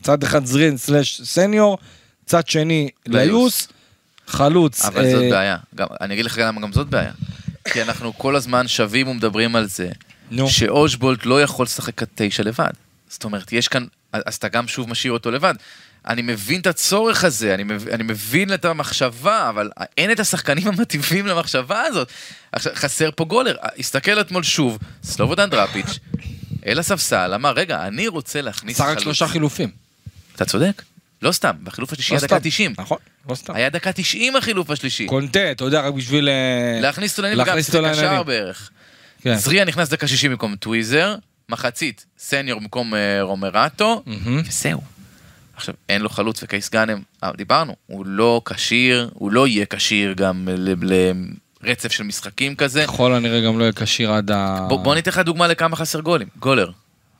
צד אחד זרין סלאש סניור, צד שני ליוס. ליוס, חלוץ. אבל אה, זאת בעיה. גם, אני אגיד לך למה גם זאת בעיה. כי אנחנו כל הזמן שבים ומדברים על זה, נו. שאושבולט לא יכול לשחק כתשע לבד. זאת אומרת, יש כאן, אז אתה גם שוב משאיר אותו לבד. אני מבין את הצורך הזה, אני מבין, אני מבין את המחשבה, אבל אין את השחקנים [LAUGHS] המטיבים למחשבה הזאת. עכשיו, חסר פה גולר. הסתכל אתמול שוב, סלובודן דראפיץ', אל הספסל, אמר, רגע, אני רוצה להכניס שחק שלושה חילופים. אתה צודק. לא סתם, בחילוף השלישי לא היה דקה סתם. 90. נכון, לא סתם. היה דקה 90 החילוף השלישי. קונטה, אתה יודע, רק בשביל... אה, להכניס אותו לעניינים, להכניס אותו לעניינים. בערך. כן. זריה נכנס דקה 60 במקום טוויזר, מחצית סניור במקום אה, רומרטו. וזהו. עכשיו, אין לו חלוץ וקייס גאנם, אה, דיברנו, הוא לא כשיר, הוא לא יהיה כשיר גם לרצף של משחקים כזה. ככל הנראה גם לא יהיה כשיר עד ה... בוא, בוא ניתן לך דוגמה לכמה חסר גולים. גולר.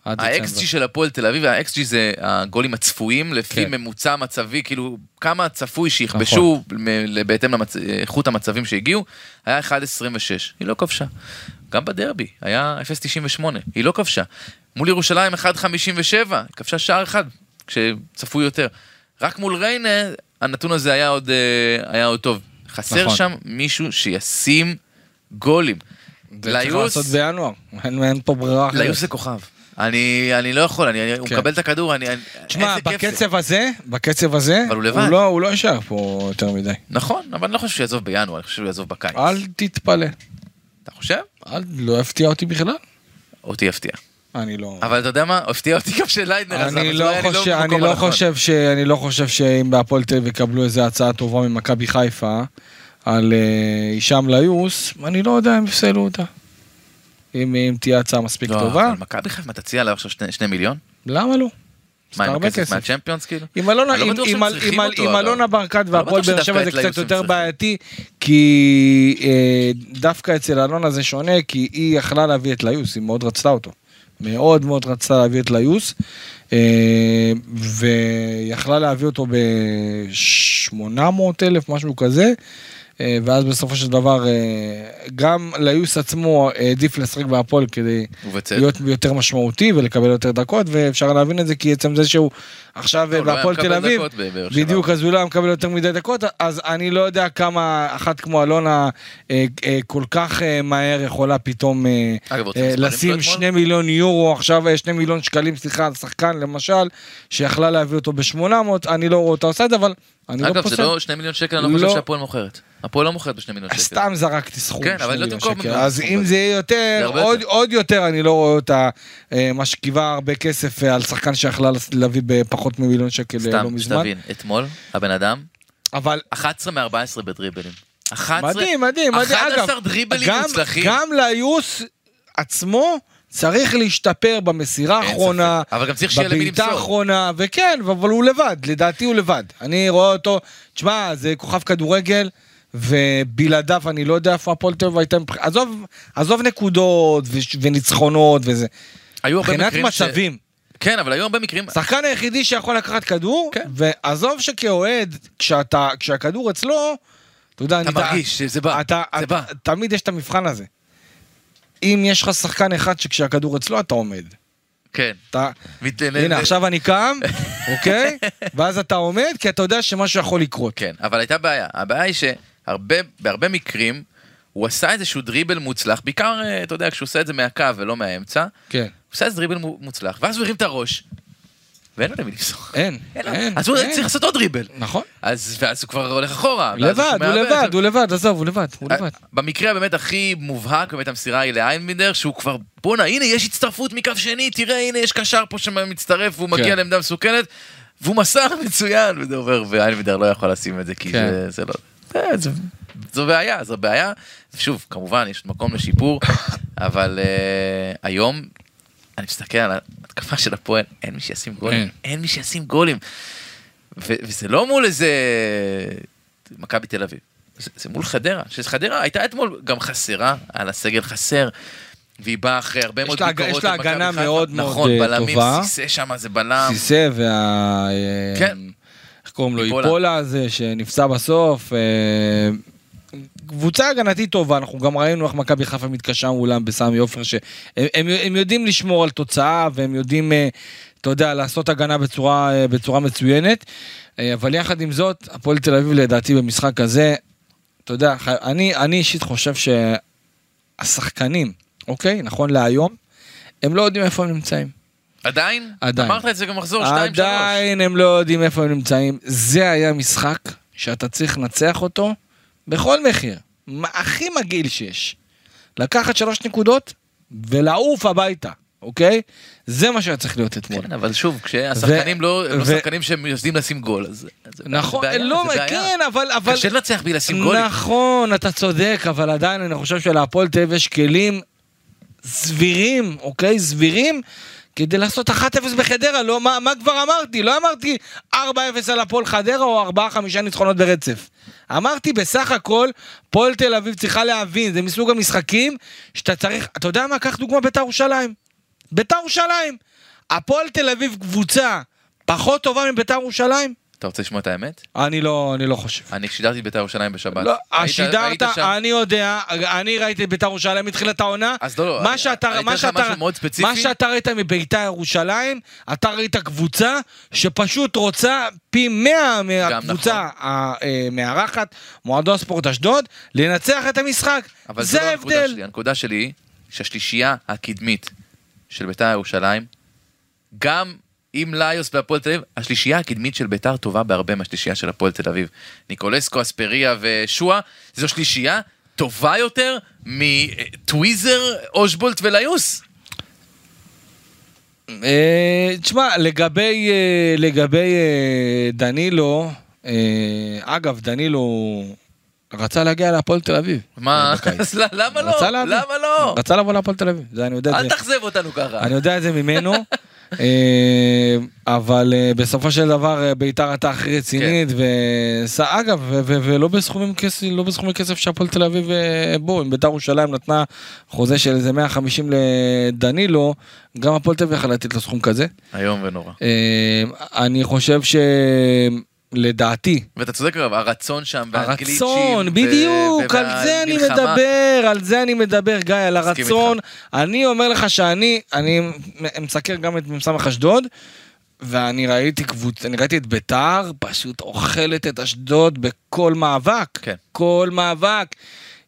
ה-XG. של הפועל תל אביב, ה-XG זה הגולים הצפויים לפי כן. ממוצע מצבי, כאילו כמה צפוי שיכבשו מ- בהתאם לאיכות המצבים שהגיעו, היה 1.26, היא לא כבשה. גם בדרבי, היה 0.98, היא לא כבשה. מול ירושלים 1.57, כבשה שער אחד, כשצפוי יותר. רק מול ריינה, הנתון הזה היה עוד, אה, היה עוד טוב. חסר נכון. שם מישהו שישים גולים. זה צריך לעשות בינואר, אין אין פה ברירה אחרת. ליוס זה כוכב. אני, אני לא יכול, אני, הוא כן. מקבל את הכדור, אני, תשמע, כיף זה. בקצב הזה, בקצב הזה, אבל הוא לבד. לא- הוא לא יישאר פה יותר מדי. נכון, אבל אני לא חושב שהוא יעזוב בינואר, אני חושב שהוא יעזוב בקיץ. אל תתפלא. אתה חושב? אל, לא יפתיע אותי בכלל. אותי יפתיע. אני לא... אבל אתה יודע מה? הפתיע אותי גם של ליידנר עזב, אני אז לא אולי אני חושב, אני לא. חושב ש... אני לא חושב שאם בהפועל תל אביב יקבלו איזה הצעה טובה ממכבי חיפה על אה, הישאם ליוס, אני לא יודע אם יפסלו אותה. אם תהיה הצעה מספיק לא, טובה, אבל מכבי חיפה תציע עליו עכשיו שני- מיליון? למה לא? מה, עם הכסף כסף. מהצ'מפיונס כאילו? עם אלונה, לא ברקת לא והפועל באר שבע זה קצת יותר. בעייתי, כי אה, דווקא אצל אלונה זה שונה, כי היא יכלה להביא את ליוס, היא מאוד רצתה אותו. מאוד מאוד רצתה להביא את ליוס, אה, ויכלה להביא אותו ב-800 אלף, משהו כזה. אה, ואז בסופו של דבר אה, גם ליוס עצמו העדיף לשחק בהפועל כדי ובצדק. להיות יותר משמעותי ולקבל יותר דקות ואפשר להבין את זה כי עצם זה שהוא עכשיו לא, לא בהפועל תל אביב. בדיוק אז הוא לא היה מקבל יותר מדי דקות אז אני לא יודע כמה אחת כמו אלונה אה, כל כך מהר יכולה פתאום אגב, לשים? שני מיליון יורו עכשיו שני מיליון שקלים סליחה על שחקן למשל שיכלה להביא אותו ב-800 אני לא רואה אותה עושה את זה אבל אני לא אגב, זה פוסל. לא שני מיליון שקל, אני לא חושב לא. שהפועל מוכרת. הפועל לא מוכרת בשני מיליון שקל. סתם זרקתי סכום, כן, אבל לא שקל. במיליון אז אם. זה יהיה יותר, עוד-. עוד יותר אני לא רואה אותה אה, משכיבה הרבה כסף אה, על שחקן שיכלה להביא בפחות ממיליון שקל אה, לא סתם, מזמן. שתבין, אתמול, הבן אדם, אבל 11 מ-14 בדריבלים. 11 מדהים, מדהים, מדהים. 11 אגב, דריבלים גם- מוצלחים. גם ליוס עצמו צריך להשתפר במסירה האחרונה, בבעיטה. האחרונה, וכן, אבל הוא לבד, לדעתי הוא לבד. אני רואה אותו, תשמע, זה כוכב כדורגל, ובלעדיו אני לא יודע איפה הפועל תל אביב הייתה, עזוב, עזוב נקודות וש- וניצחונות וזה. היו הרבה מבחינת מקרים ש... מצבים, כן, אבל היו הרבה מקרים... השחקן היחידי שיכול לקחת כדור, כן. ועזוב שכאוהד, כשאתה, כשהכדור אצלו, אתה יודע, אתה אני- מרגיש שזה בא, אתה, זה אתה, בא. תמיד יש את המבחן הזה. אם יש לך שחקן אחד שכשהכדור אצלו אתה עומד. כן. אתה, מת- הנה עכשיו אני קם, [LAUGHS] אוקיי? ואז אתה עומד כי אתה יודע שמשהו יכול לקרות. כן, אבל הייתה בעיה. הבעיה היא שבהרבה מקרים הוא עשה איזשהו דריבל מוצלח, בעיקר, אה, אתה יודע, כשהוא עושה את זה מהקו ולא מהאמצע, הוא כן. עושה איזה דריבל מו- מוצלח, ואז הוא הרים את הראש, ואין לו למי למסור. אין, אין אז הוא. צריך לעשות עוד דריבל. נכון. אז ואז הוא כבר הולך אחורה. לבד, הוא הרבה. לבד, הוא לבד, עזוב, הוא לבד, הוא לבד. במקרה הבאמת הכי מובהק, באמת המסירה היא לאיינבינדר, שהוא כבר, בואנה, הנה, יש הצטרפות מקו שני, תראה, הנה, יש קשר פה שמצטרף, והוא מגיע כן. לעמדה מסוכנת, והוא מסר מצוין, וזה עובר, ואיינבינדר לא יכול לשים את זה, כי כן. זה, זה לא... זה- זה- זו בעיה, זו בעיה. שוב, כמובן, יש מקום לשיפור, [COUGHS] אבל uh, היום, אני מסתכל על ההתקפה של הפועל, אין מי שישים גולים. אין. אין מי שישים גולים. ו- וזה לא מול איזה מכבי תל אביב, זה, זה מול חדרה, שחדרה הייתה אתמול גם חסרה, על הסגל חסר, והיא באה אחרי הרבה מאוד לה- ביקורות. יש לה הגנה. מאוד מאוד, נכון, אה, בלמים, טובה. סיסא שם זה בלם. סיסא וה... אה, כן. איך קוראים לו? איפולה. הזה שנפצע בסוף. אה, קבוצה הגנתית טובה, אנחנו גם ראינו איך מכבי חיפה מתקשה מולם בסמי עופר, שהם הם, הם יודעים לשמור על תוצאה והם יודעים, אה, אתה יודע, לעשות הגנה בצורה, אה, בצורה מצוינת. אבל יחד עם זאת, הפועל תל אביב לדעתי במשחק הזה, אתה יודע, אני, אני אישית חושב שהשחקנים, אוקיי, נכון להיום, הם לא יודעים איפה הם נמצאים. עדיין? עדיין. אמרת את זה גם מחזור 2-3. עדיין הם לא יודעים איפה הם נמצאים. זה היה משחק שאתה צריך לנצח אותו בכל מחיר. הכי מגעיל שיש. לקחת שלוש נקודות ולעוף הביתה, אוקיי? זה מה שהיה צריך להיות אתמול. כן, אבל שוב, כשהשחקנים לא הם לא ו- שחקנים שהם יודעים לשים גול, אז אז זה נכון, בעיה, לא, זה בעיה. כן, אבל... אבל... קשה לנצח בלי לשים גולים. נכון, אתה צודק, אבל עדיין אני חושב שלהפועל תל אביב יש כלים סבירים, אוקיי? סבירים, כדי לעשות 1-0 בחדרה. לא, מה, מה כבר אמרתי? לא אמרתי 4-0 על הפועל חדרה או 4-5 ניצחונות ברצף. אמרתי בסך הכל, הפועל תל אביב צריכה להבין, זה מסוג המשחקים שאתה צריך, אתה יודע מה? קח דוגמה בית"ר ירושלים. בית"ר ירושלים. הפועל תל אביב קבוצה פחות טובה מבית"ר ירושלים? אתה רוצה לשמוע את האמת? אני לא, אני לא חושב. אני שידרתי את בית"ר ירושלים בשבת. לא, היית- שידרת, היית שם? אני יודע, אני ראיתי את בית"ר ירושלים מתחילת העונה. אז לא, לא, מה שאתה, אני מה שאתה, משהו מאוד ספציפי. מה שאתה ראית מבית"ר ירושלים, אתה ראית קבוצה שפשוט רוצה פי 100 מהקבוצה נכון. המארחת, מועדון ספורט אשדוד, לנצח את המשחק. אבל זה זו לא הנקודה ההבדל. שלי. הנקודה שלי היא שהשלישייה הקדמית של בית"ר ירושלים, גם עם ליוס והפועל תל אביב, השלישייה הקדמית של בית"ר טובה בהרבה מהשלישייה של הפועל תל אביב. ניקולסקו, אספריה ושועה, זו שלישייה טובה יותר מטוויזר, אושבולט וליוס. אה, תשמע, לגבי, אה, לגבי אה, דנילו, אגב, דנילו רצה להגיע להפועל תל אביב. מה? אז [LAUGHS] למה לא? למה לא? רצה לבוא להפועל תל אביב, זה אני יודע אל. תאכזב אותנו ככה. אני יודע את זה ממנו, [LAUGHS] אבל אה, בסופו של דבר אה, ביתר הייתה הכי רצינית, כן. וס- אגב, ו- ו- ולא בסכומים כסף, לא בסכומי כסף שהפועל תל אביב, אה, בוא, אם ביתר ירושלים נתנה חוזה של איזה 150 לדנילו, גם הפועל תל אביב יכלה לתת לו סכום כזה. איום ונורא. אה, אני חושב שלדעתי, ואתה צודק הרצון שם, והגליצ'ים, הרצון, בדיוק, ו- על זה אני. מדבר, על זה אני מדבר, גיא, על הרצון. אני אומר לך שאני, אני מסקר גם את מ"ס אשדוד, ואני ראיתי קבוצה, אני ראיתי את ביתר, פשוט אוכלת את אשדוד בכל מאבק. כן. כל מאבק.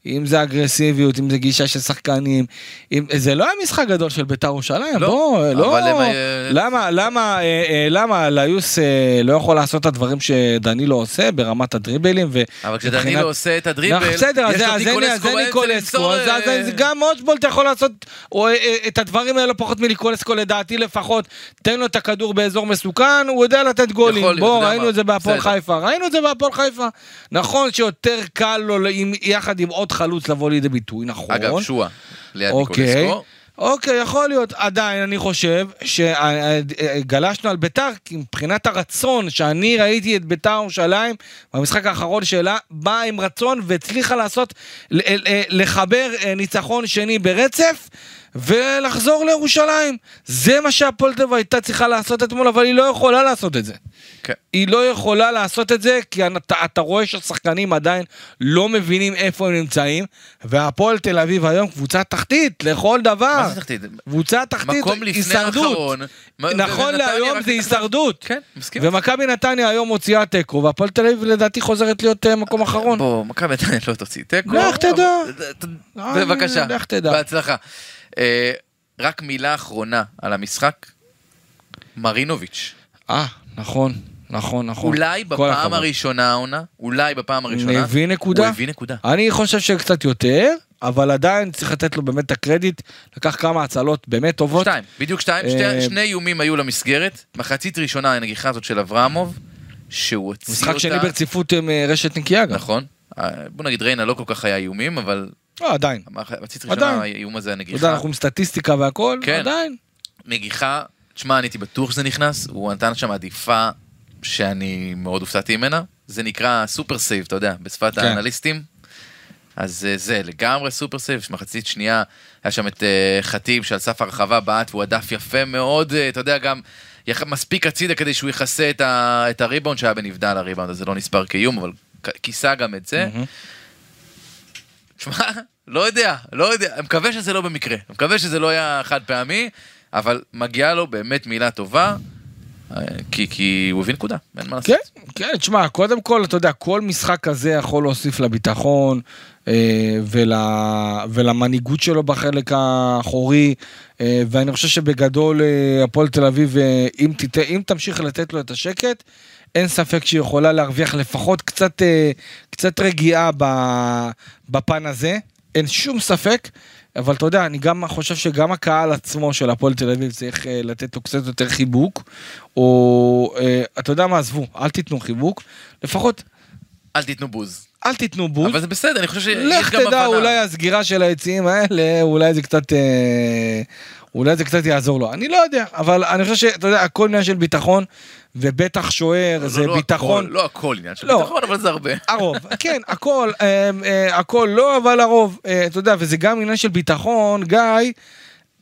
אם זה אגרסיביות, אם זה גישה של שחקנים, אם, זה לא היה משחק גדול של ביתר ירושלים, לא, בוא, לא, הם, אה, למה, למה, אה, אה, למה ליוס לא יכול לעשות את הדברים שדנילו עושה ברמת הדריבלים, ו... אבל מבחינת- כשדנילו עושה את הדריבל, נכון, בסדר, אז יש לו ניקולסקו זה ניקולסקו, אז אז- אז גם אושבולט יכול לעשות או, את הדברים האלה פחות מניקולסקו לדעתי לפחות. תן לו את הכדור באזור מסוכן, הוא יודע לתת גולים. יכול בוא, ראינו את זה בהפועל. חיפה, ראינו את זה בהפועל חיפה. נכון שיותר קל לו יחד עם עוד חלוץ לבוא לידי ביטוי, נכון. אגב, שועה, ליד אוקיי, ניקולסקו. אוקיי, יכול להיות. עדיין אני חושב שגלשנו על ביתר, כי מבחינת הרצון שאני ראיתי את ביתר ירושלים במשחק האחרון שלה, באה עם רצון והצליחה לעשות, לחבר אה, ניצחון שני ברצף. ולחזור לירושלים. זה מה שהפועל תל אביב הייתה צריכה לעשות אתמול, אבל היא לא יכולה לעשות את זה. כן. היא לא יכולה לעשות את זה, כי אתה, אתה רואה שהשחקנים עדיין לא מבינים איפה הם נמצאים, והפועל תל אביב היום קבוצה תחתית לכל דבר. מה זה תחתית? קבוצה תחתית, מקום לפני הישרדות. האחרון. נכון להיום זה. הישרדות. כן, מסכים. ומכבי נתניה היום מוציאה תיקו, והפועל תל אביב לדעתי חוזרת להיות אה, מקום אחרון. בוא, מכבי נתניה לא תוציא תיקו. לך תדע. אבל- בבקשה. לך תדע. בהצלחה. אה, רק מילה אחרונה על המשחק. מרינוביץ'. אה, נכון, נכון, נכון. אולי בפעם. הראשונה העונה, אולי בפעם הראשונה, הביא נקודה? הוא הביא נקודה. אני חושב שקצת יותר, אבל עדיין צריך לתת לו באמת את הקרדיט. לקח כמה הצלות באמת טובות. שתיים, בדיוק שתיים, שתי- אה, שני איומים היו למסגרת, מחצית ראשונה הנגיחה הזאת של אברמוב, שהוא הוציא אותה, משחק שני ברציפות עם אה, רשת נקייה גם. נכון, בוא נגיד ריינה לא כל כך היה איומים, אבל עדיין. מחצית ראשונה. האיום הזה אתה יודע, הנגיחה, אנחנו עם סטטיסטיקה והכל, כן. עדיין. נגיחה, תשמע, אני הייתי בטוח שזה נכנס, הוא נתן שם עדיפה שאני מאוד הופתעתי ממנה, זה נקרא סופר סייב, אתה יודע, בשפת כן. האנליסטים. אז אה, זה לגמרי סופר סייב, יש מחצית שנייה, היה שם את אה, חטיב שעל סף הרחבה בעט והוא הדף יפה מאוד, אה, אתה יודע, גם מספיק הצידה כדי שהוא יכסה את, ה- את הריבאונד שהיה בנבדל הריבאונד, אז זה לא נספר כאיום, אבל כיסה גם את זה. מהמם. שמע, לא יודע, לא יודע, אני מקווה שזה לא במקרה, אני מקווה שזה לא היה חד פעמי, אבל מגיעה לו באמת מילה טובה, אה, כי, כי הוא הביא נקודה, אין מה לעשות. כן, כן, תשמע, קודם כל, אתה יודע, כל משחק כזה יכול להוסיף לביטחון אה, ול, ולמנהיגות שלו בחלק האחורי, אה, ואני חושב שבגדול אה, הפועל תל אביב, אה, אם, תת, אם תמשיך לתת לו את השקט, אין ספק שהיא יכולה להרוויח לפחות קצת, אה, קצת רגיעה בפן הזה, אין שום ספק. אבל אתה יודע, אני גם חושב שגם הקהל עצמו של הפועל תל אביב צריך אה, לתת לו קצת יותר חיבוק, או אה, אתה יודע מה, עזבו, אל תיתנו חיבוק, לפחות אל תיתנו בוז. אל תיתנו בוז. אבל זה בסדר, אני חושב שיש לך גם תדע, הבנה. אולי הסגירה של היציעים האלה, אולי זה קצת... אה, אולי זה קצת יעזור לו, אני לא יודע, אבל אני חושב שאתה יודע, הכל עניין של ביטחון, ובטח שוער, לא, זה לא ביטחון, הכל, לא הכל עניין של לא. ביטחון, אבל זה הרבה. הרוב, כן, הכל, אה, אה, הכל לא, אבל הרוב, אה, אתה יודע, וזה גם עניין של ביטחון, גיא,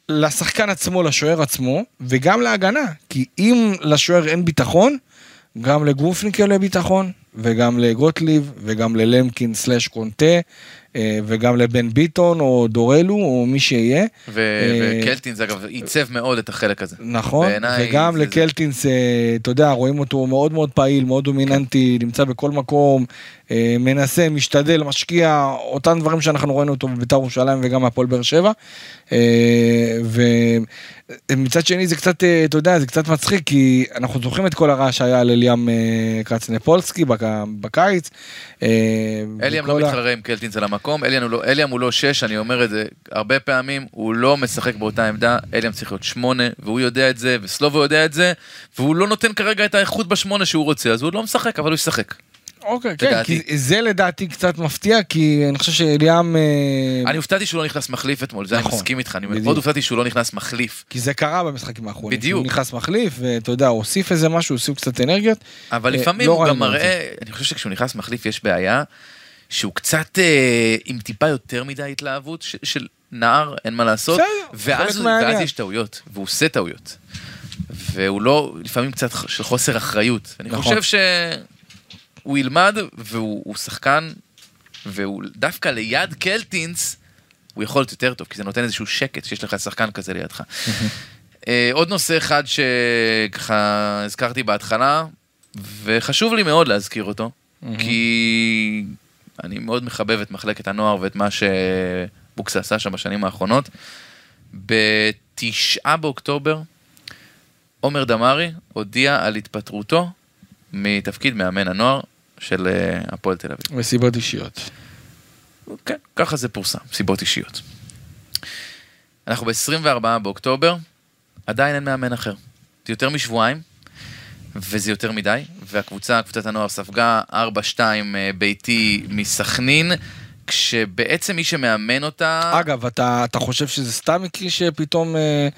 לשחקן עצמו, לשוער עצמו, וגם להגנה, כי אם לשוער אין ביטחון, גם לגרופניק אין ביטחון, וגם לגוטליב, וגם ללמקין סלאש קונטה, וגם לבן ביטון, או דורלו, או מי שיהיה. ו- אה, וקלטינס אגב עיצב מאוד את החלק הזה. נכון, וגם זה- לקלטינס, אה, אתה יודע, רואים אותו מאוד מאוד פעיל, מאוד דומיננטי, נמצא בכל מקום, אה, מנסה, משתדל, משקיע, אותם דברים שאנחנו ראינו אותו בבית"ר ירושלים וגם בהפועל באר שבע. אה, ומצד שני זה קצת, אה, אתה יודע, זה קצת מצחיק, כי אנחנו זוכרים את כל הרעש שהיה על אליאם אה, קצנפולסקי בק- בקיץ. אה, אליאם לא מתחרה עם קלטינס על המקום, אליאם הוא לא- אליאם הוא לא שש, אני אומר את זה הרבה פעמים, הוא לא משחק באותה עמדה, אליאם צריך להיות שמונה, והוא יודע את זה, וסלובו יודע את זה, והוא לא נותן כרגע את האיכות בשמונה שהוא רוצה, אז הוא לא משחק, אבל הוא ישחק. אוקיי, כן. כי זה לדעתי קצת מפתיע, כי אני חושב שאליאם... אה, אני הופתעתי שהוא לא נכנס מחליף אתמול, זה אני נכון, מסכים איתך, אני. מאוד הופתעתי שהוא לא נכנס מחליף. כי זה קרה במשחקים האחרונים. בדיוק. הוא נכנס מחליף, ואתה יודע, הוא הוסיף איזה משהו, הוסיף קצת אנרגיות. אבל אה, לפעמים לא הוא גם את מראה, אני חושב שכשהוא נכנס מחליף יש בעיה, שהוא קצת אה, עם טיפה יותר מדי התלהבות ש- של נער, אין מה לעשות, ואז. ואז יש טעויות, והוא עושה טעויות. והוא לא, לפעמים קצת של חוסר אחריות. אני נכון. חושב שהוא ילמד, והוא הוא שחקן, והוא דווקא ליד קלטינס, הוא יכול להיות יותר טוב, כי זה נותן איזשהו שקט שיש לך שחקן כזה לידך. [LAUGHS] אה, עוד נושא אחד שככה הזכרתי בהתחלה, וחשוב לי מאוד להזכיר אותו, כי אני מאוד מחבב את מחלקת הנוער ואת מה שבוקס עשה שם בשנים האחרונות. בתשעה באוקטובר, עומר דמארי הודיע על התפטרותו מתפקיד מאמן הנוער של אה, הפועל תל אביב. מסיבות אישיות. כן, ככה זה פורסם, סיבות אישיות. אנחנו ב-24 באוקטובר, עדיין אין מאמן אחר. יותר משבועיים, וזה יותר מדי, והקבוצה, קבוצת הנוער ספגה 4-2 אה, ביתי מסכנין, כשבעצם מי שמאמן אותה... אגב, אתה, אתה חושב שזה סתם מקרי שפתאום אה,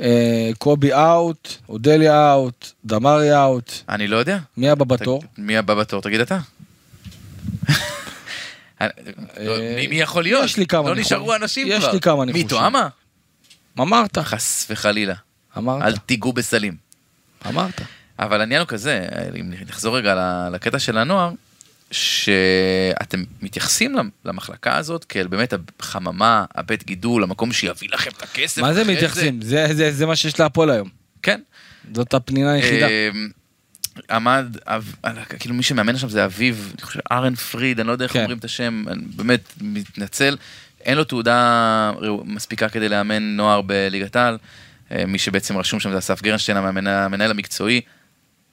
אה, קובי אאוט, אודליה אאוט, דמרי אאוט, אני לא יודע. מי הבא בתור? ת- מי הבא בתור? תגיד אתה. לא, מי יכול להיות? יש לי כמה לא ניחושים. נשארו אנשים יש כבר. לי כמה ניחושים. תואמה? אמרת, חס וחלילה. אמרת, אל תיגעו בסלים. אמרת. אבל העניין הוא כזה, אם נחזור רגע לקטע של הנוער, שאתם מתייחסים למ- למחלקה הזאת כאל באמת החממה, הבית גידול, המקום שיביא לכם את הכסף. מה זה מתייחסים? זה, זה, זה מה שיש להפועל היום. כן. זאת הפנינה היחידה. אמ, עמד, אב- כאילו מי שמאמן שם זה אביו, אני חושב, ארן פריד, אני לא יודע איך כן. אומרים את השם, אני באמת מתנצל. אין לו תעודה מספיקה כדי לאמן נוער בליגת העל. אה, מי שבעצם רשום שם זה אסף גרנשטיין, המנהל המקצועי.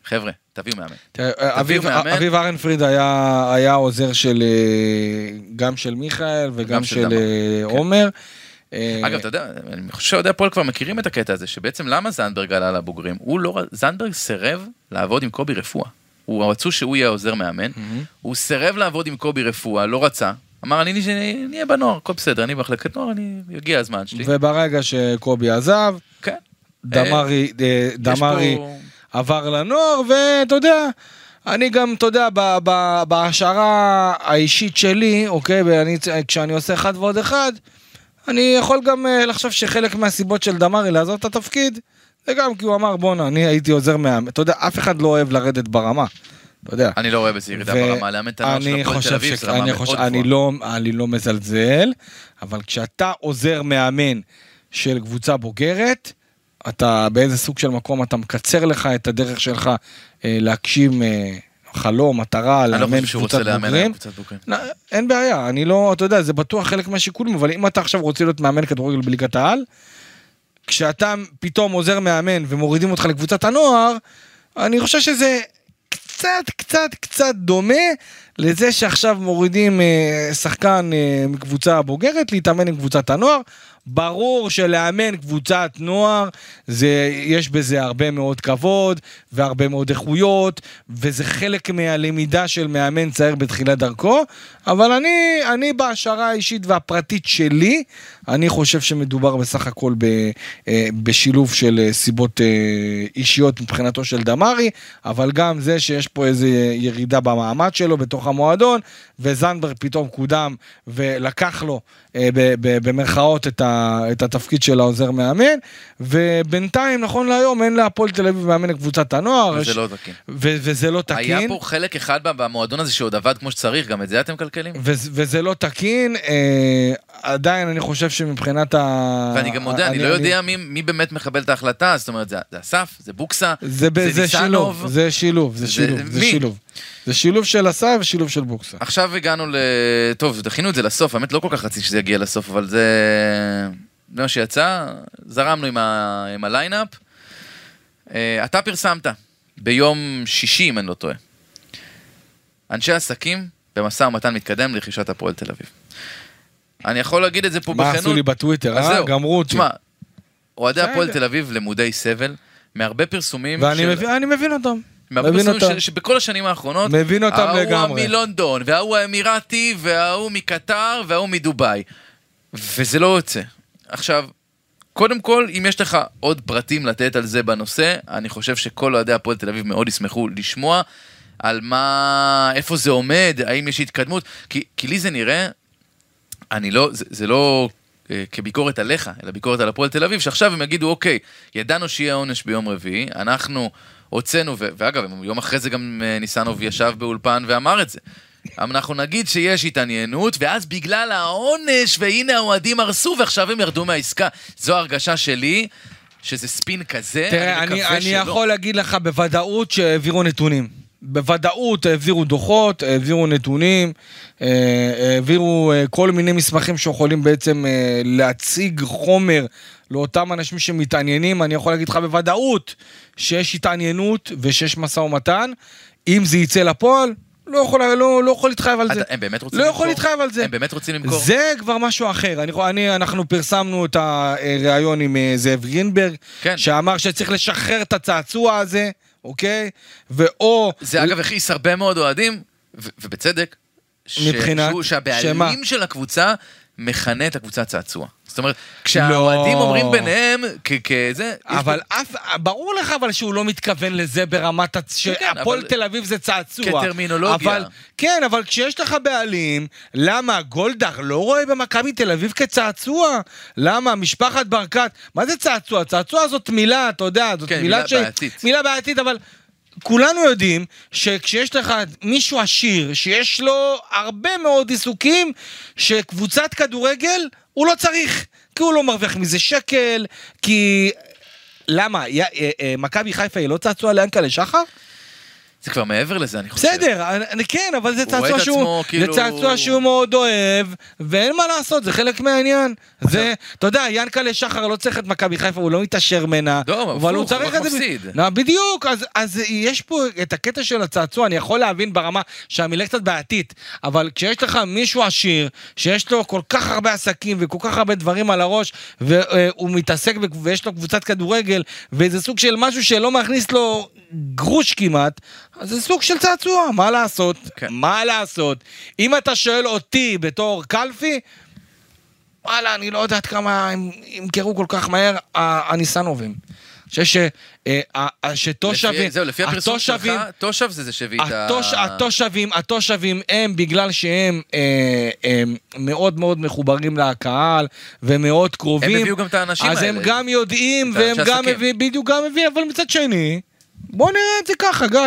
חבר'ה, תביאו מאמן. תראה, אביב, מאמן. אביב ארנפריד היה, היה עוזר של, אה, גם של מיכאל וגם של. אה, כן. עומר. אה, אגב, אתה יודע, אני חושב שאוהדי הפועל כבר מכירים את הקטע הזה, שבעצם למה זנדברג עלה לבוגרים? הוא לא, זנדברג סירב לעבוד עם קובי רפואה. הוא רצו שהוא יהיה עוזר מאמן, הוא סירב לעבוד עם קובי רפואה, לא רצה. אמר, אני אהיה בנוער, הכל בסדר, אני במחלקת נוער, אני, יגיע הזמן שלי. וברגע שקובי עזב, כן. דמרי, אה, דמרי פה- עבר לנוער, ואתה יודע, אני גם, אתה יודע, בהשערה האישית שלי, אוקיי, ואני, כשאני עושה אחד ועוד אחד, אני יכול גם אה, לחשוב שחלק מהסיבות של דמרי לעזוב את התפקיד, זה גם כי הוא אמר, בואנה, אני הייתי עוזר מאמן. אתה יודע, אף אחד לא אוהב לרדת ברמה. אתה יודע. אני לא רואה בזה ירידה ברמה, לאמן את הנוער של הפועל תל אביב, זה רמה מאוד גבוהה. לא, אני לא מזלזל, אבל כשאתה עוזר מאמן של קבוצה בוגרת, אתה באיזה סוג של מקום אתה מקצר לך את הדרך שלך אה, להגשים אה, חלום, מטרה, אני לא לאמן חושב שהוא קבוצת רוצה לאמן בוגרים. קבוצת בוגרים. אין בעיה, אני לא, אתה יודע, זה בטוח חלק מהשיקולים, אבל אם אתה עכשיו רוצה להיות מאמן כדורגל בליגת העל, כשאתה פתאום עוזר מאמן ומורידים אותך לקבוצת הנוער, אני חושב שזה קצת, קצת, קצת דומה לזה שעכשיו מורידים אה, שחקן אה, מקבוצה בוגרת להתאמן עם קבוצת הנוער. ברור שלאמן קבוצת נוער, זה, יש בזה הרבה מאוד כבוד והרבה מאוד איכויות, וזה חלק מהלמידה של מאמן צעיר בתחילת דרכו, אבל אני, אני בהשערה האישית והפרטית שלי, אני חושב שמדובר בסך הכל ב, אה, בשילוב של אה, סיבות אה, אישיות מבחינתו של דמארי, אבל גם זה שיש פה איזה ירידה במעמד שלו בתוך המועדון, וזנדברג פתאום קודם ולקח לו במרכאות את, ה, את התפקיד של העוזר מאמן, ובינתיים, נכון להיום, אין להפועל תל אביב מאמן לקבוצת הנוער. וזה יש- לא תקין. ו- וזה לא תקין. היה פה חלק אחד במועדון הזה שעוד עבד כמו שצריך, גם את זה אתם מקלקלים? וזה, וזה לא תקין, אה, עדיין אני חושב שמבחינת ה... ואני גם מודה, אני לא יודע מי מי באמת מקבל את ההחלטה, זאת אומרת, זה זה אסף, זה בוקסה, זה, ב- זה ניסנוב. שילוב, זה שילוב, זה זה- שילוב, זה מי? שילוב. זה שילוב של אסף ושילוב של בוקסה. עכשיו הגענו ל... טוב, דחינו את זה לסוף, האמת לא כל כך רציתי שזה יגיע לסוף, אבל זה... זה מה שיצא, זרמנו עם, ה... עם הליינאפ. אה, אתה פרסמת ביום שישי, אם אני לא טועה. אנשי עסקים במשא ומתן מתקדם לרכישת הפועל תל אביב. אני יכול להגיד את זה פה מה בכנות. עשו לי בטוויטר, אה? גמרו אותי. תשמע, אוהדי. הפועל תל אביב למודי סבל, מהרבה פרסומים ואני של... מבין, מבין אותם. מבין אותם. שבכל השנים האחרונות, מבין אותם לגמרי. ההוא מלונדון, וההוא האמירתי, וההוא מקטר, וההוא מדובאי. וזה לא יוצא. עכשיו, קודם כל, אם יש לך עוד פרטים לתת על זה בנושא, אני חושב שכל אוהדי הפועל תל אביב מאוד ישמחו לשמוע על מה, איפה זה עומד, האם יש התקדמות, כי, כי לי זה נראה, אני לא, זה, זה לא אה, כביקורת עליך, אלא ביקורת על הפועל תל אביב, שעכשיו הם יגידו, אוקיי, ידענו שיהיה עונש ביום רביעי, אנחנו הוצאנו, ואגב, יום אחרי זה גם אה, ניסנוב ישב באולפן ואמר את זה. אנחנו נגיד שיש התעניינות, ואז בגלל העונש, והנה האוהדים הרסו, ועכשיו הם ירדו מהעסקה. זו ההרגשה שלי, שזה ספין כזה, תראה, אני, מקווה אני שלא. יכול להגיד לך בוודאות שהעבירו נתונים. בוודאות העבירו דוחות, העבירו נתונים, אה, העבירו אה, כל מיני מסמכים שיכולים בעצם להציג חומר לאותם אנשים שמתעניינים. אני יכול להגיד לך בוודאות שיש התעניינות ושיש משא ומתן. אם זה יצא לפועל, לא יכול, לא, לא יכול להתחייב על זה. הם באמת רוצים לא למכור? יכול להתחייב על זה. הם באמת רוצים למכור? זה כבר משהו אחר. אני, אני, אנחנו פרסמנו את הריאיון עם אה, זאב גרינברג, כן. שאמר שצריך לשחרר את הצעצוע הזה, אוקיי? ואו... זה אגב הכעיס הרבה מאוד אוהדים, ובצדק, מבחינת- שהבעלים שמה? של הקבוצה מכנה את הקבוצה צעצוע. זאת אומרת, כשהאוהדים לא. אומרים ביניהם, כזה... אבל פה- אף, ברור לך אבל שהוא לא מתכוון לזה ברמת הצ... שהפועל אבל- תל אביב זה צעצוע. כטרמינולוגיה. אבל, כן, אבל כשיש לך בעלים, למה גולדהר לא רואה במכבי תל אביב כצעצוע? למה משפחת ברקת, מה זה צעצוע? צעצוע זאת מילה, אתה יודע, זאת כן, מילה, מילה ש... בעייתית. מילה בעייתית, אבל כולנו יודעים שכשיש לך מישהו עשיר, שיש לו הרבה מאוד עיסוקים, שקבוצת כדורגל הוא לא צריך, כי הוא לא מרוויח מזה שקל, כי... למה? אה, אה, מכבי חיפה היא לא צעצוע ליענקלה שחר? זה כבר מעבר לזה, אני חושב. בסדר, אני, כן, אבל זה צעצוע שהוא, עצמו כאילו- זה צעצוע שהוא מאוד אוהב, ואין מה לעשות, זה חלק מהעניין. זה, אתה יודע, ינקלה שחר לא צריך את מכבי חיפה, הוא לא מתעשר ממנה, לא, אבל הוא צריך את זה. לא, בדיוק, אז, אז יש פה את הקטע של הצעצוע, אני יכול להבין ברמה שהמילה קצת בעייתית, אבל כשיש לך מישהו עשיר, שיש לו כל כך הרבה עסקים וכל כך הרבה דברים על הראש, והוא מתעסק ויש לו קבוצת כדורגל, וזה סוג של משהו שלא מכניס לו גרוש כמעט, אז זה סוג של צעצוע, מה לעשות? כן. מה לעשות? אם אתה שואל אותי בתור קלפי, וואלה, אני לא יודעת כמה הם ימכרו כל כך מהר הניסנובים. אני חושב אה, שתושבים, זהו, לפי הפרסום שלך, תושב זה זה שהביא את ה... התוש, התושבים, התושבים הם בגלל שהם אה, מאוד מאוד מחוברים לקהל ומאוד קרובים. הם הביאו גם את האנשים אז הם האלה. גם יודעים והם גם. מביאים, בדיוק גם מביאים, אבל מצד שני, בוא נראה את זה ככה, גיא.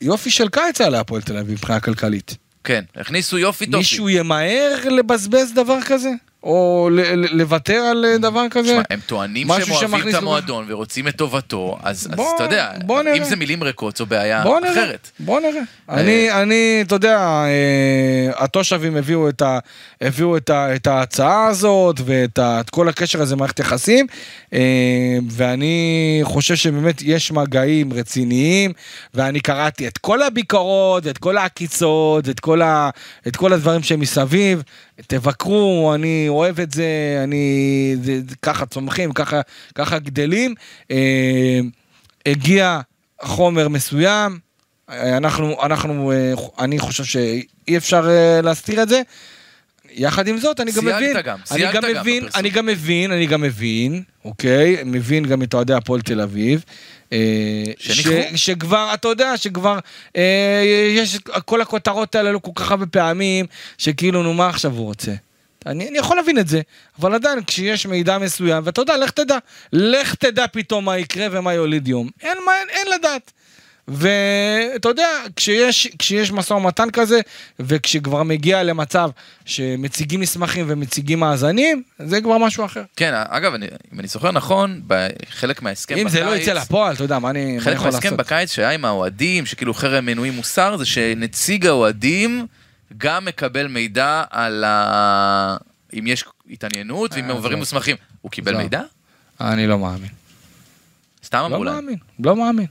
יופי של קיץ היה להפועל תל אביב מבחינה כלכלית. כן, הכניסו יופי טופי. מישהו ימהר לבזבז דבר כזה? או לוותר על אה, דבר כזה? תשמע, הם טוענים שהם אוהבים את המועדון ורוצים את טובתו, אז אז בוא- אתה יודע, בוא נראה. אם זה מילים ריקות זו בעיה בוא נראה, אחרת. בוא נראה. אני, אני, אתה יודע, אה, התושבים הביאו את, ה, הביאו את, ה, את ההצעה הזאת ואת ה, כל הקשר הזה במערכת יחסים, אה, ואני חושב שבאמת יש מגעים רציניים, ואני קראתי את כל הביקורות, את כל העקיצות, את כל, ה, את כל הדברים שמסביב. תבקרו, אני אוהב את זה, אני... זה, ככה צומחים, ככה, ככה גדלים. אה, הגיע חומר מסוים, אה, אנחנו, אנחנו, אה, אני חושב שאי אפשר אה, להסתיר את זה. יחד עם זאת, אני גם מבין, גם, אני גם גם מבין, בפרסום. אני גם מבין, אני גם מבין, אוקיי, מבין גם את אוהדי הפועל תל אביב. אה, ש? שכבר, אתה יודע, שכבר אה, יש כל הכותרות האלה עלו כל כך הרבה פעמים, שכאילו, נו, מה עכשיו הוא רוצה? אני, אני יכול להבין את זה, אבל עדיין כשיש מידע מסוים, ואתה יודע, לך תדע, לך תדע פתאום מה יקרה ומה יוליד יום. אין, מה, אין, אין לדעת. ואתה יודע, כשיש, כשיש משא ומתן כזה, וכשכבר מגיע למצב שמציגים מסמכים ומציגים מאזנים, זה כבר משהו אחר. כן, אגב, אני- אם אני זוכר נכון, בחלק מההסכם אם בקיץ... זה לא יצא לפועל, אתה יודע, מה אני מה אני חלק יכול מההסכם לעשות? בקיץ שהיה עם האוהדים, שכאילו חרם מנויים מוסר, זה שנציג האוהדים גם מקבל מידע על ה... אם יש התעניינות ואם אה, עזוב. מוסמכים. הוא קיבל עזוב. מידע? אני לא מאמין. סתם לא אמרו להם. מאמין, לא מאמין.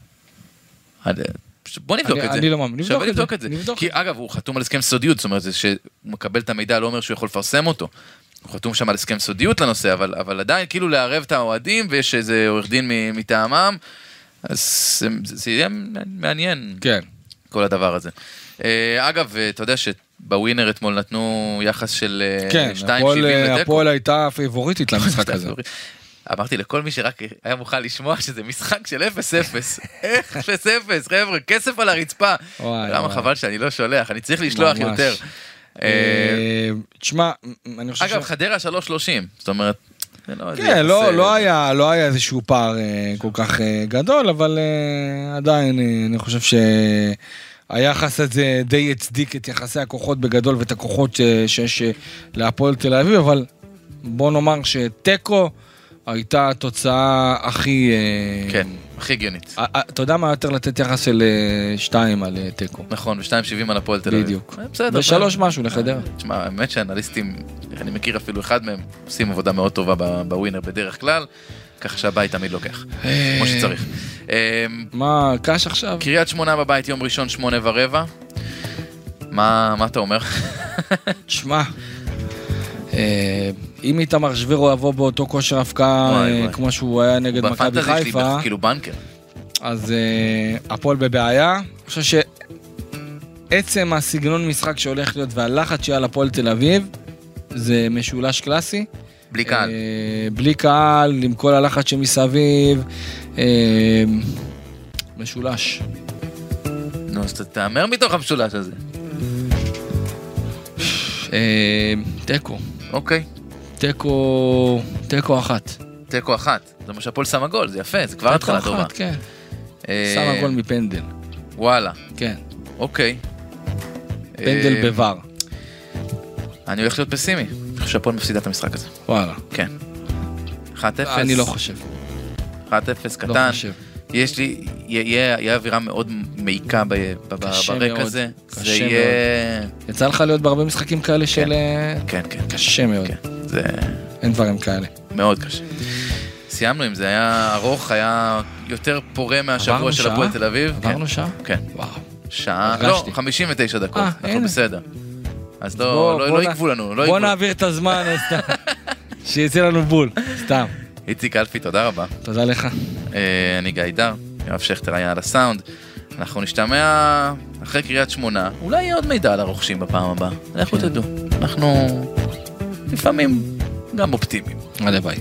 בוא נבדוק אני- את זה. אני לא מאמין. נבדוק שווה את לבדוק את זה. נבדוק כי. אגב, הוא חתום על הסכם סודיות, זאת אומרת, זה שהוא מקבל את המידע לא אומר שהוא יכול לפרסם אותו. הוא חתום שם על הסכם סודיות לנושא, אבל, אבל עדיין כאילו לערב את האוהדים ויש איזה עורך דין מטעמם, אז זה, זה יהיה מעניין, כן. כל הדבר הזה. אה, אגב, אתה יודע שבווינר אתמול נתנו יחס של אה, כן, 2.70 הפועל- לתיקו. הפועל הייתה פייבוריטית למשחק הזה. אמרתי לכל מי שרק היה מוכן לשמוע שזה משחק של 0-0. איך 0-0, חבר'ה, כסף על הרצפה. למה. חבל שאני לא שולח, אני צריך לשלוח. יותר. אה, אה, תשמע, אני חושב אגב, ש... חדרה 3.30, זאת אומרת, לא כן, לא, אה, לא, היה, לא היה איזשהו פער כל כך גדול, אבל עדיין אני חושב שהיחס הזה די הצדיק את יחסי הכוחות בגדול ואת הכוחות שיש להפועל תל אביב, אבל בוא נאמר שתיקו הייתה התוצאה הכי... אה, כן, הכי הגיונית. אה, אה, אתה יודע מה יותר לתת יחס של אה, שתיים על תיקו. נכון, ו-2.70 על הפועל תל אביב. בדיוק. בסדר. ושלוש. משהו לחדרה. תשמע, האמת שאנליסטים, אני מכיר אפילו אחד מהם, עושים עבודה מאוד טובה בווינר בדרך כלל, ככה שהבית תמיד לוקח, כמו שצריך. מה, קש עכשיו? קריית שמונה בבית, יום ראשון, שמונה ורבע. מה אתה אומר? תשמע, אם איתמר שבירו יבוא באותו כושר הפקעה אה. כמו שהוא היה נגד מכבי חיפה, כאילו בנקר. אז אה, הפועל בבעיה. אני חושב שעצם הסגנון משחק שהולך להיות והלחץ שיהיה על הפועל תל אביב, זה משולש קלאסי. בלי קהל. אה, בלי קהל, עם כל הלחץ שמסביב. משולש. נו, אז תהמר מתוך המשולש הזה. תיקו. אוקיי. תיקו, תיקו אחת. תיקו אחת. זה מה שהפועל שמה גול, זה יפה, זה כבר התחלה טובה. אחת, כן. אה, שמה גול מפנדל. וואלה, כן. אוקיי. פנדל אה, בבר. אני הולך להיות פסימי. אני חושב שהפועל מפסידה את המשחק הזה. וואלה. כן. 1-0. אני לא חושב. 1-0 לא קטן. חושב. יש לי, יהיה אווירה מאוד מעיקה ברקע מאוד, הזה. קשה זה יהיה... יצא לך להיות בהרבה משחקים כאלה של... אה, כן, כן, קשה מאוד, כן. זה אין דברים כאלה. מאוד קשה. סיימנו עם זה, היה ארוך, היה יותר פורה מהשבוע של? הפועל תל אביב. עברנו כן, שעה? כן. וואו. שעה, הרגשתי. לא, 59 דקות, אה, אנחנו הנה. בסדר. אז בוא- לא, לא, בוא לא לנו, לא בוא יגבו. נעביר את הזמן, סתם. [LAUGHS] שיצא לנו בול, סתם. איציק אלפי, תודה רבה. תודה לך. אה, אני גיא דר, יואב שכטר היה על הסאונד. אנחנו נשתמע אחרי קריית שמונה, אולי יהיה עוד מידע על הרוכשים בפעם הבאה, לכו תדעו. אנחנו לפעמים גם אופטימיים. הלוואי.